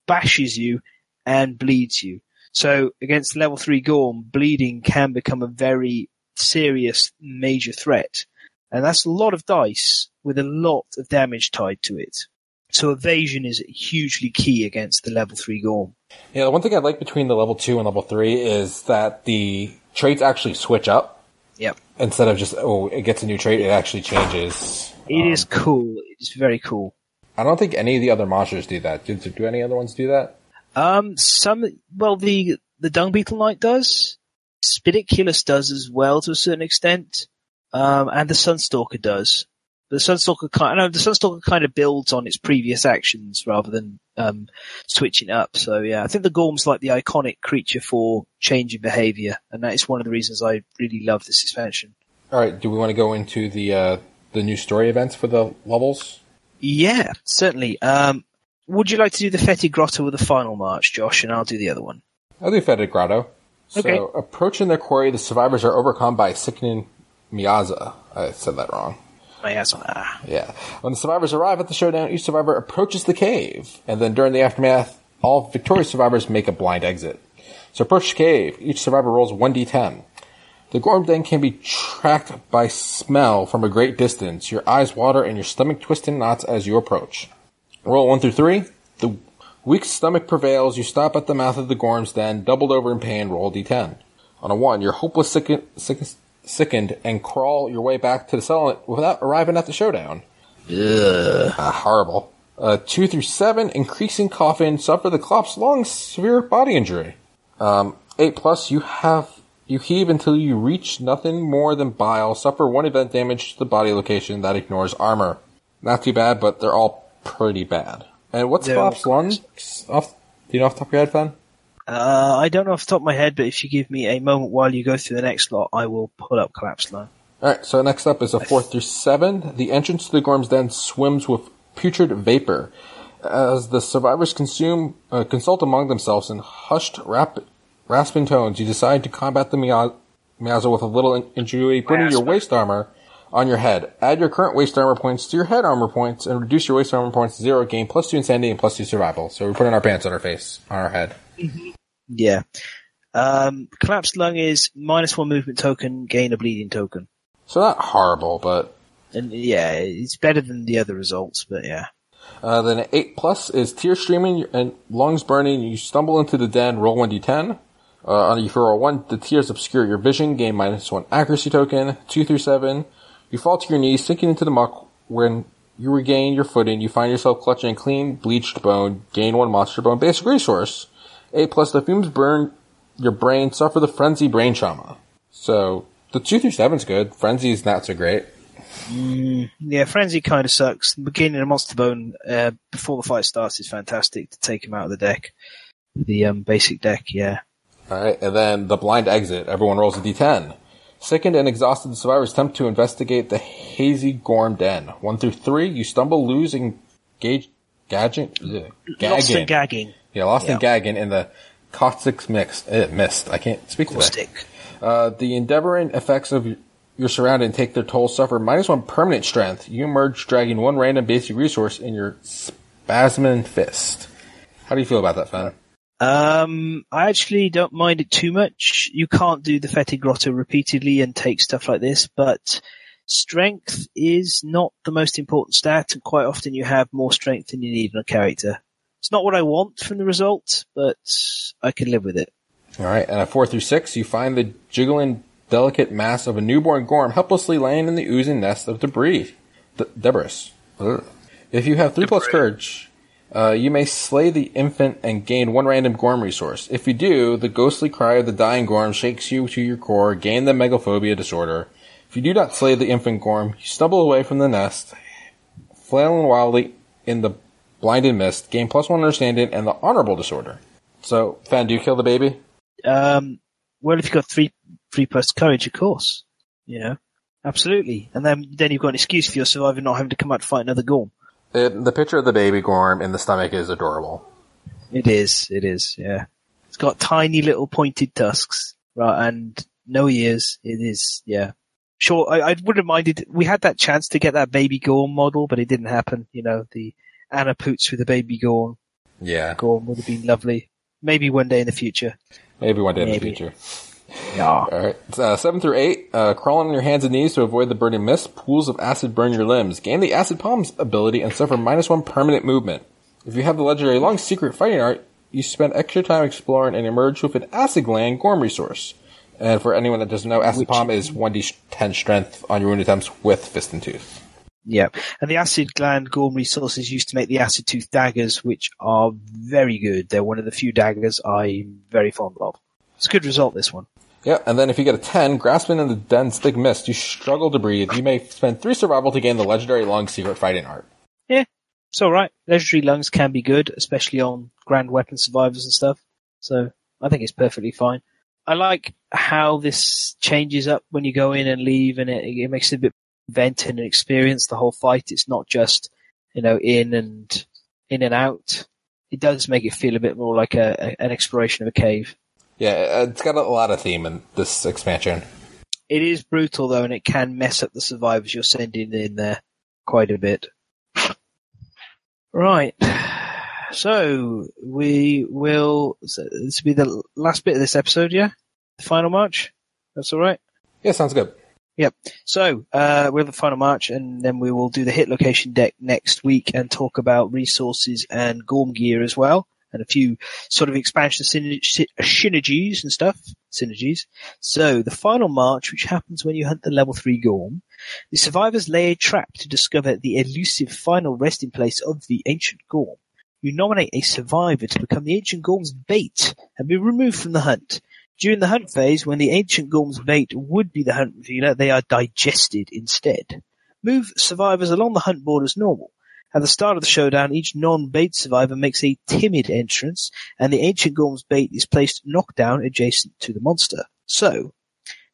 bashes you, and bleeds you. So against level three Gorm, bleeding can become a very serious major threat. And that's a lot of dice with a lot of damage tied to it. So evasion is hugely key against the level three Gorm. Yeah, the one thing I like between the level two and level three is that the traits actually switch up Yep. instead of just oh it gets a new trait, it actually changes. It is cool. It's very cool. I don't think any of the other monsters do that. Do, do any other ones do that? Um, some, well, the, the Dung Beetle Knight does. Spidicules does as well to a certain extent. Um, and the Sunstalker does. The Sunstalker kind, no, the Sunstalker kind of builds on its previous actions rather than, um, switching up. So yeah, I think the Gorm's like the iconic creature for changing behavior. And that is one of the reasons I really love this expansion. All right, do we want to go into the uh, the new story events for the levels? Yeah, certainly. Um, would you like to do the Fetid Grotto or the final march, Josh? And I'll do the other one. I'll do Fetid Grotto. Okay. So, approaching their quarry, the survivors are overcome by a sickening miaza. I said that wrong. Oh, yes. Ah. Yeah. When the survivors arrive at the showdown, each survivor approaches the cave, and then during the aftermath, all victorious survivors make a blind exit. So approach the cave. Each survivor rolls 1d10. The Gorm Den can be tracked by smell from a great distance. Your eyes water and your stomach twists in knots as you approach. Roll 1 through 3. The weak stomach prevails. You stop at the mouth of the Gorm's Den, doubled over in pain, roll d10. On a 1, you're hopeless sickened, sickened and crawl your way back to the settlement without arriving at the showdown. Ah, horrible. Uh, 2 through 7, increasing coffin, suffer the collapsed lung severe body injury. Um, 8 plus, you have, you heave until you reach nothing more than bile, suffer one event damage to the body location that ignores armor. Not too bad, but they're all pretty bad. And what's They're lungs? Off, do you know off the top of your head, Fen? Uh, I don't know off the top of my head, but if you give me a moment while you go through the next lot, I will pull up Collapsed Lung. Alright, so next up is a 4 through 7. The entrance to the Gorm's Den swims with putrid vapor. As the survivors consume, uh, consult among themselves in hushed, rap, rasping tones, you decide to combat the Mia- Miaza with a little in- ingenuity, putting your waist armor on your head. Add your current waist armor points to your head armor points, and reduce your waist armor points to zero, gain plus 2 insanity and plus 2 survival. So we're putting our pants on our face, on our head. Yeah. Um, Collapsed Lung is minus one movement token, gain a bleeding token. So not horrible, but And yeah, it's better than the other results, but yeah. Uh, then 8 plus is tear streaming and lungs burning. You stumble into the den, roll 1d10. Uh, on you roll 1, the tears obscure your vision, gain minus 1 accuracy token. 2 through 7, you fall to your knees, sinking into the muck. When you regain your footing, you find yourself clutching a clean, bleached bone, gain 1 monster bone basic resource. 8 plus, the fumes burn your brain, suffer the frenzy brain trauma. So, the 2 through 7's good. Frenzy is not so great. Yeah, Frenzy kind of sucks. Beginning of Monster Bone, uh, before the fight starts is fantastic to take him out of the deck. The, um, basic deck, yeah. Alright, and then the blind exit. Everyone rolls a d10. Sickened and exhausted, the survivors attempt to investigate the hazy Gorm Den. One through three, you stumble, lose, engage, gagging, ugh, Lost gagging. and gagging. Yeah, lost Yeah. in the caustic mix, It missed. I can't speak today. Caustic. Uh, the endeavoring effects of your surrounding take their toll, suffer minus one permanent strength. You emerge dragging one random basic resource in your spasmin fist. How do you feel about that, Fen? Um, I actually don't mind it too much. You can't do the Fetid Grotto repeatedly and take stuff like this, but strength is not the most important stat, and quite often you have more strength than you need in a character. It's not what I want from the result, but I can live with it. Alright, and at four through six, you find the jiggling, delicate mass of a newborn gorm helplessly laying in the oozing nest of debris. D- debris. If you have three plus courage, uh, you may slay the infant and gain one random gorm resource. If you do, the ghostly cry of the dying gorm shakes you to your core, gain the megalophobia disorder. If you do not slay the infant gorm, you stumble away from the nest, flailing wildly in the blinded mist, gain plus one understanding and the honorable disorder. So, Fan, do you kill the baby? Um, well, if you've got three, three plus courage, of course. You know? Absolutely. And then, then you've got an excuse for your survivor not having to come out to fight another Gorm. It, the picture of the baby Gorm in the stomach is adorable. It is, it is, yeah. It's got tiny little pointed tusks, right, and no ears. It is, yeah. Sure, I, I wouldn't have minded, we had that chance to get that baby Gorm model, but it didn't happen, you know, the Anna Poots with a baby Gorm, Yeah, Gorm would have been lovely. Maybe one day in the future. maybe one day in the future. Yeah. All right, uh, seven through eight. Uh, crawling on your hands and knees to avoid the burning mist. Pools of acid burn your limbs. Gain the acid palms ability and suffer minus one permanent movement. If you have the legendary long secret fighting art, you spend extra time exploring and emerge with an acid gland gorm resource. And for anyone that doesn't know, acid Which- palm is one d ten strength on your wound attempts with fist and tooth. Yeah. And the acid gland Gorm resources used to make the acid tooth daggers, which are very good. They're one of the few daggers I'm very fond of. It's a good result, this one. Yeah, and then if you get a 10, grasping in the dense thick mist, you struggle to breathe. You may spend 3 survival to gain the legendary long secret fighting art. Yeah, it's alright. Legendary lungs can be good, especially on grand weapon survivors and stuff. So I think it's perfectly fine. I like how this changes up when you go in and leave and it, it makes it a bit vent and experience the whole fight. It's not just, you know, in and in and out. It does make it feel a bit more like a, a an exploration of a cave. Yeah, it's got a lot of theme in this expansion. It is brutal though, and it can mess up the survivors you're sending in there quite a bit. Right. So we will. So this will be the last bit of this episode, yeah. The final march. That's all right. Yeah, sounds good. So uh, we have the final march, and then we will do the hit location deck next week and talk about resources and Gorm gear as well, and a few sort of expansion syner- synergies and stuff. Synergies. So the final march, which happens when you hunt the level three Gorm, the survivors lay a trap to discover the elusive final resting place of the ancient Gorm. You nominate a survivor to become the ancient Gorm's bait and be removed from the hunt. During the hunt phase, when the ancient Gorm's bait would be the hunt revealer, they are digested instead. Move survivors along the hunt board as normal. At the start of the showdown, each non-bait survivor makes a timid entrance, and the ancient Gorm's bait is placed knockdown adjacent to the monster. So,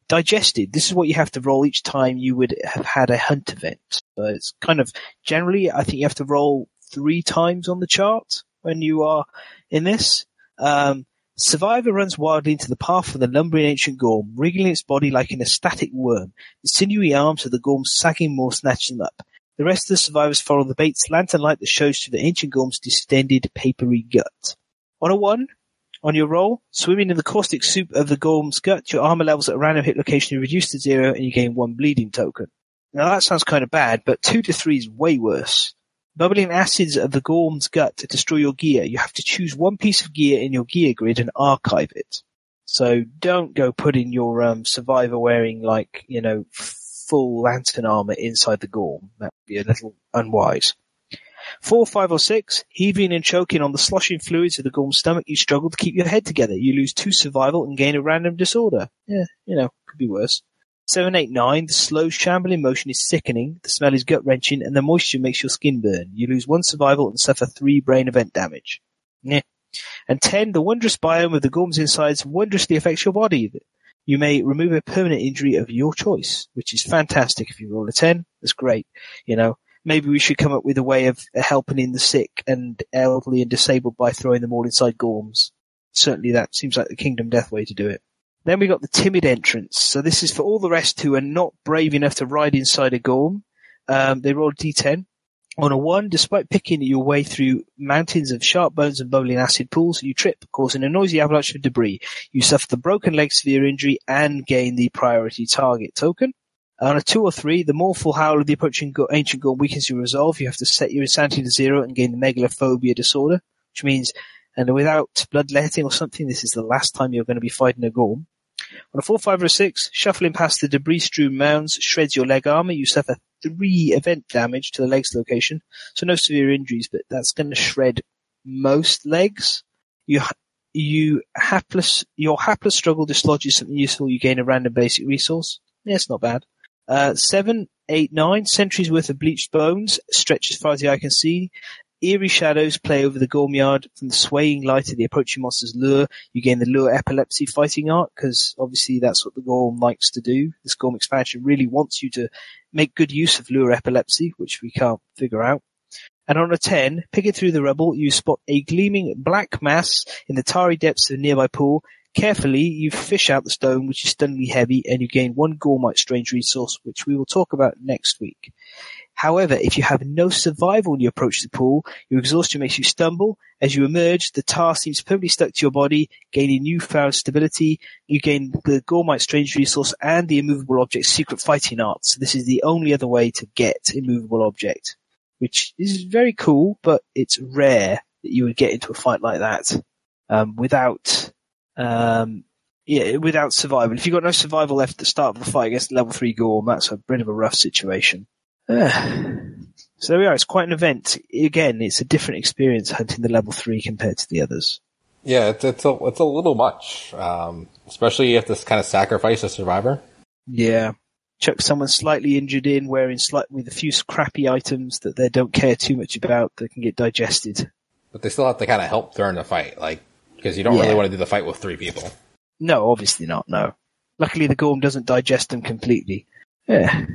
digested, this is what you have to roll each time you would have had a hunt event. So it's kind of, generally, I think you have to roll three times on the chart when you are in this. Um, Survivor runs wildly into the path of the lumbering ancient Gorm, wriggling its body like an ecstatic worm. The sinewy arms of the Gorm sagging more snatch them up. The rest of the survivors follow the bait's lantern light that shows through the ancient Gorm's distended, papery gut. On a one, on your roll, swimming in the caustic soup of the Gorm's gut, your armor levels at a random hit location are reduced to zero and you gain one bleeding token. Now that sounds kind of bad, but two to three is way worse. Bubbling acids of the Gorm's gut to destroy your gear. You have to choose one piece of gear in your gear grid and archive it. So don't go putting your um, survivor wearing like, you know, full lantern armor inside the Gorm. That would be a little unwise. Four, five, or six, heaving and choking on the sloshing fluids of the Gorm's stomach, you struggle to keep your head together. You lose two survival and gain a random disorder. Yeah, you know, could be worse. Seven, eight, nine, the slow shambling motion is sickening, the smell is gut wrenching, and the moisture makes your skin burn. You lose one survival and suffer three brain event damage. Yeah. And ten, the wondrous biome of the Gorm's insides wondrously affects your body. You may remove a permanent injury of your choice, which is fantastic. If you roll a 10, that's great. You know, maybe we should come up with a way of helping in the sick and elderly and disabled by throwing them all inside Gorms. Certainly that seems like the Kingdom Death way to do it. Then we got the timid entrance. So this is for all the rest who are not brave enough to ride inside a Gorm. Um, they roll a d10. On a one, despite picking your way through mountains of sharp bones and bubbling acid pools, you trip, causing a noisy avalanche of debris. You suffer the broken leg severe injury and gain the priority target token. On a two or three, the mournful howl of the approaching go- ancient Gorm weakens your resolve. You have to set your insanity to zero and gain the megalophobia disorder, which means, and without bloodletting or something, this is the last time you're going to be fighting a Gorm. On a four, five, or six, shuffling past the debris-strewn mounds shreds your leg armor. You suffer three event damage to the legs location, so no severe injuries, but that's going to shred most legs. You you hapless your hapless struggle dislodges something useful. You gain a random basic resource. Yeah, it's not bad. Uh, seven, eight, nine centuries worth of bleached bones stretch as far as the eye can see. Eerie shadows play over the Gormyard from the swaying light of the approaching monster's lure. You gain the lure epilepsy fighting art because obviously that's what the Gorm likes to do. This Gorm expansion really wants you to make good use of lure epilepsy, which we can't figure out. And on a 10, picking through the rubble, you spot a gleaming black mass in the tarry depths of a nearby pool. Carefully, you fish out the stone, which is stunningly heavy, and you gain one Gormite strange resource, which we will talk about next week. However, if you have no survival when you approach the pool, your exhaustion makes you stumble. As you emerge, the tar seems permanently stuck to your body, gaining newfound stability. You gain the Gormite strange resource and the immovable object secret fighting art. So this is the only other way to get immovable object, which is very cool, but it's rare that you would get into a fight like that um, without um, yeah, without survival. If you've got no survival left at the start of the fight against level three Gorm, that's a bit of a rough situation. So there we are. It's quite an event. Again, it's a different experience hunting the level three compared to the others. Yeah, it's it's a it's a little much, um, especially if this kind of sacrifice a survivor. Yeah, chuck someone slightly injured in, wearing slight with a few crappy items that they don't care too much about that can get digested. But they still have to kind of help during the fight, like because you don't Yeah. really want to do the fight with three people. No, obviously not. No. Luckily, the Gorm doesn't digest them completely. Yeah.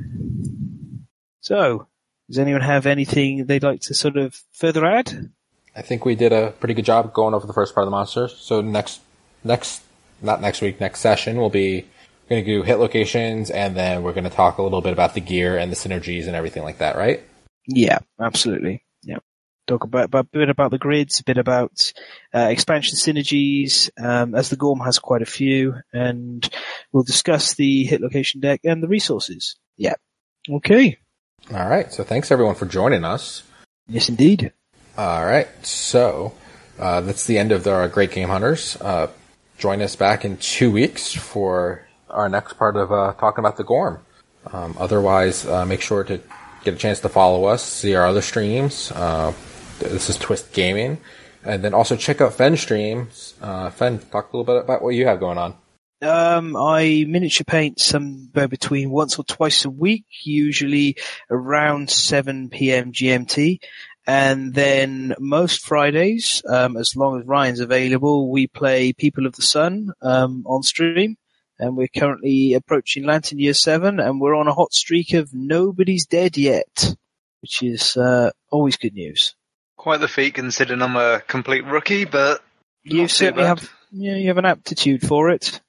So, does anyone have anything they'd like to sort of further add? I think we did a pretty good job going over the first part of the monsters. So next, next, not next week, next session—we'll be going to do hit locations, and then we're going to talk a little bit about the gear and the synergies and everything like that, right? Yeah, absolutely. Yeah. Talk about, about a bit about the grids, a bit about uh, expansion synergies, um, as the Gorm has quite a few, and we'll discuss the hit location deck and the resources. Yeah. Okay. All right. So thanks everyone for joining us. Yes, indeed. All right. So uh, that's the end of our Great Game Hunters. Uh, join us back in two weeks for our next part of uh, talking about the Gorm. Um, otherwise, uh, make sure to get a chance to follow us, see our other streams. Uh, this is Twist Gaming. And then also check out Fen streams. Uh, Fen, talk a little bit about what you have going on. Um, I miniature paint somewhere between once or twice a week, usually around 7 p.m. GMT. And then most Fridays, um, as long as Ryan's available, we play People of the Sun um, on stream. And we're currently approaching Lantern Year 7, and we're on a hot streak of Nobody's Dead Yet, which is uh, always good news. Quite the feat considering I'm a complete rookie, but You certainly have, yeah, you have an aptitude for it.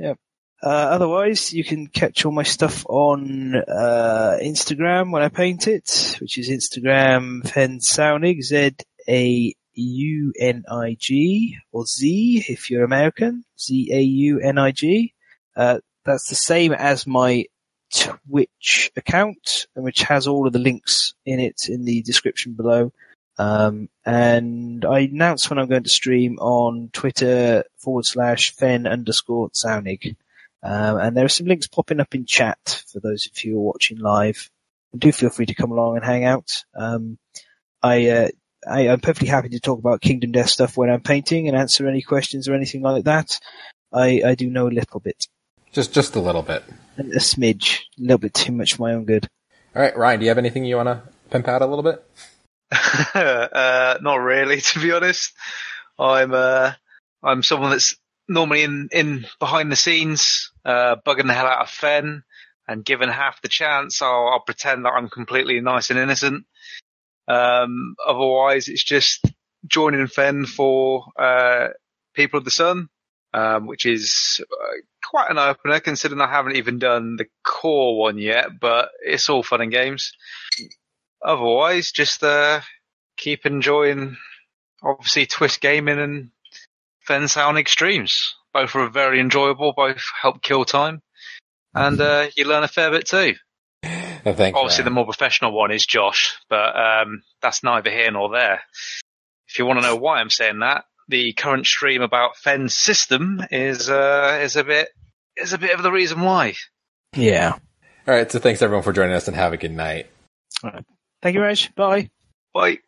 Yeah. Uh, otherwise, you can catch all my stuff on uh, Instagram when I paint it, which is Instagram Fenzaunig, Z A U N I G, or Z if you're American, Z A U N I G. Uh, that's the same as my Twitch account, which has all of the links in it in the description below. Um, and I announce when I'm going to stream on Twitter forward slash fen underscore Zaunig. Um, and there are some links popping up in chat for those of you who are watching live. Do feel free to come along and hang out. Um, I, uh, I, I'm perfectly happy to talk about Kingdom Death stuff when I'm painting and answer any questions or anything like that. I, I do know a little bit, Just, just a little bit. a smidge, a little bit too much for my own good. All right, Ryan, do you have anything you want to pimp out a little bit? uh, not really, to be honest. I'm uh, I'm someone that's normally in, in behind the scenes, uh, bugging the hell out of Fen, and given half the chance, I'll, I'll pretend that I'm completely nice and innocent. Um, otherwise, it's just joining Fen for uh, People of the Sun, um, which is uh, quite an opener considering I haven't even done the core one yet, but it's all fun and games. Otherwise, just uh, keep enjoying, obviously, Twist Gaming and Fen Sound Extremes. Both are very enjoyable, both help kill time, and uh, you learn a fair bit too. Thanks. Obviously, the more professional one is Josh, but um, that's neither here nor there. If you want to know why I'm saying that, the current stream about Fen's system is uh, is a bit is a bit of the reason why. Yeah. All right, so thanks everyone for joining us and have a good night. Thank you, Raj. Bye. Bye.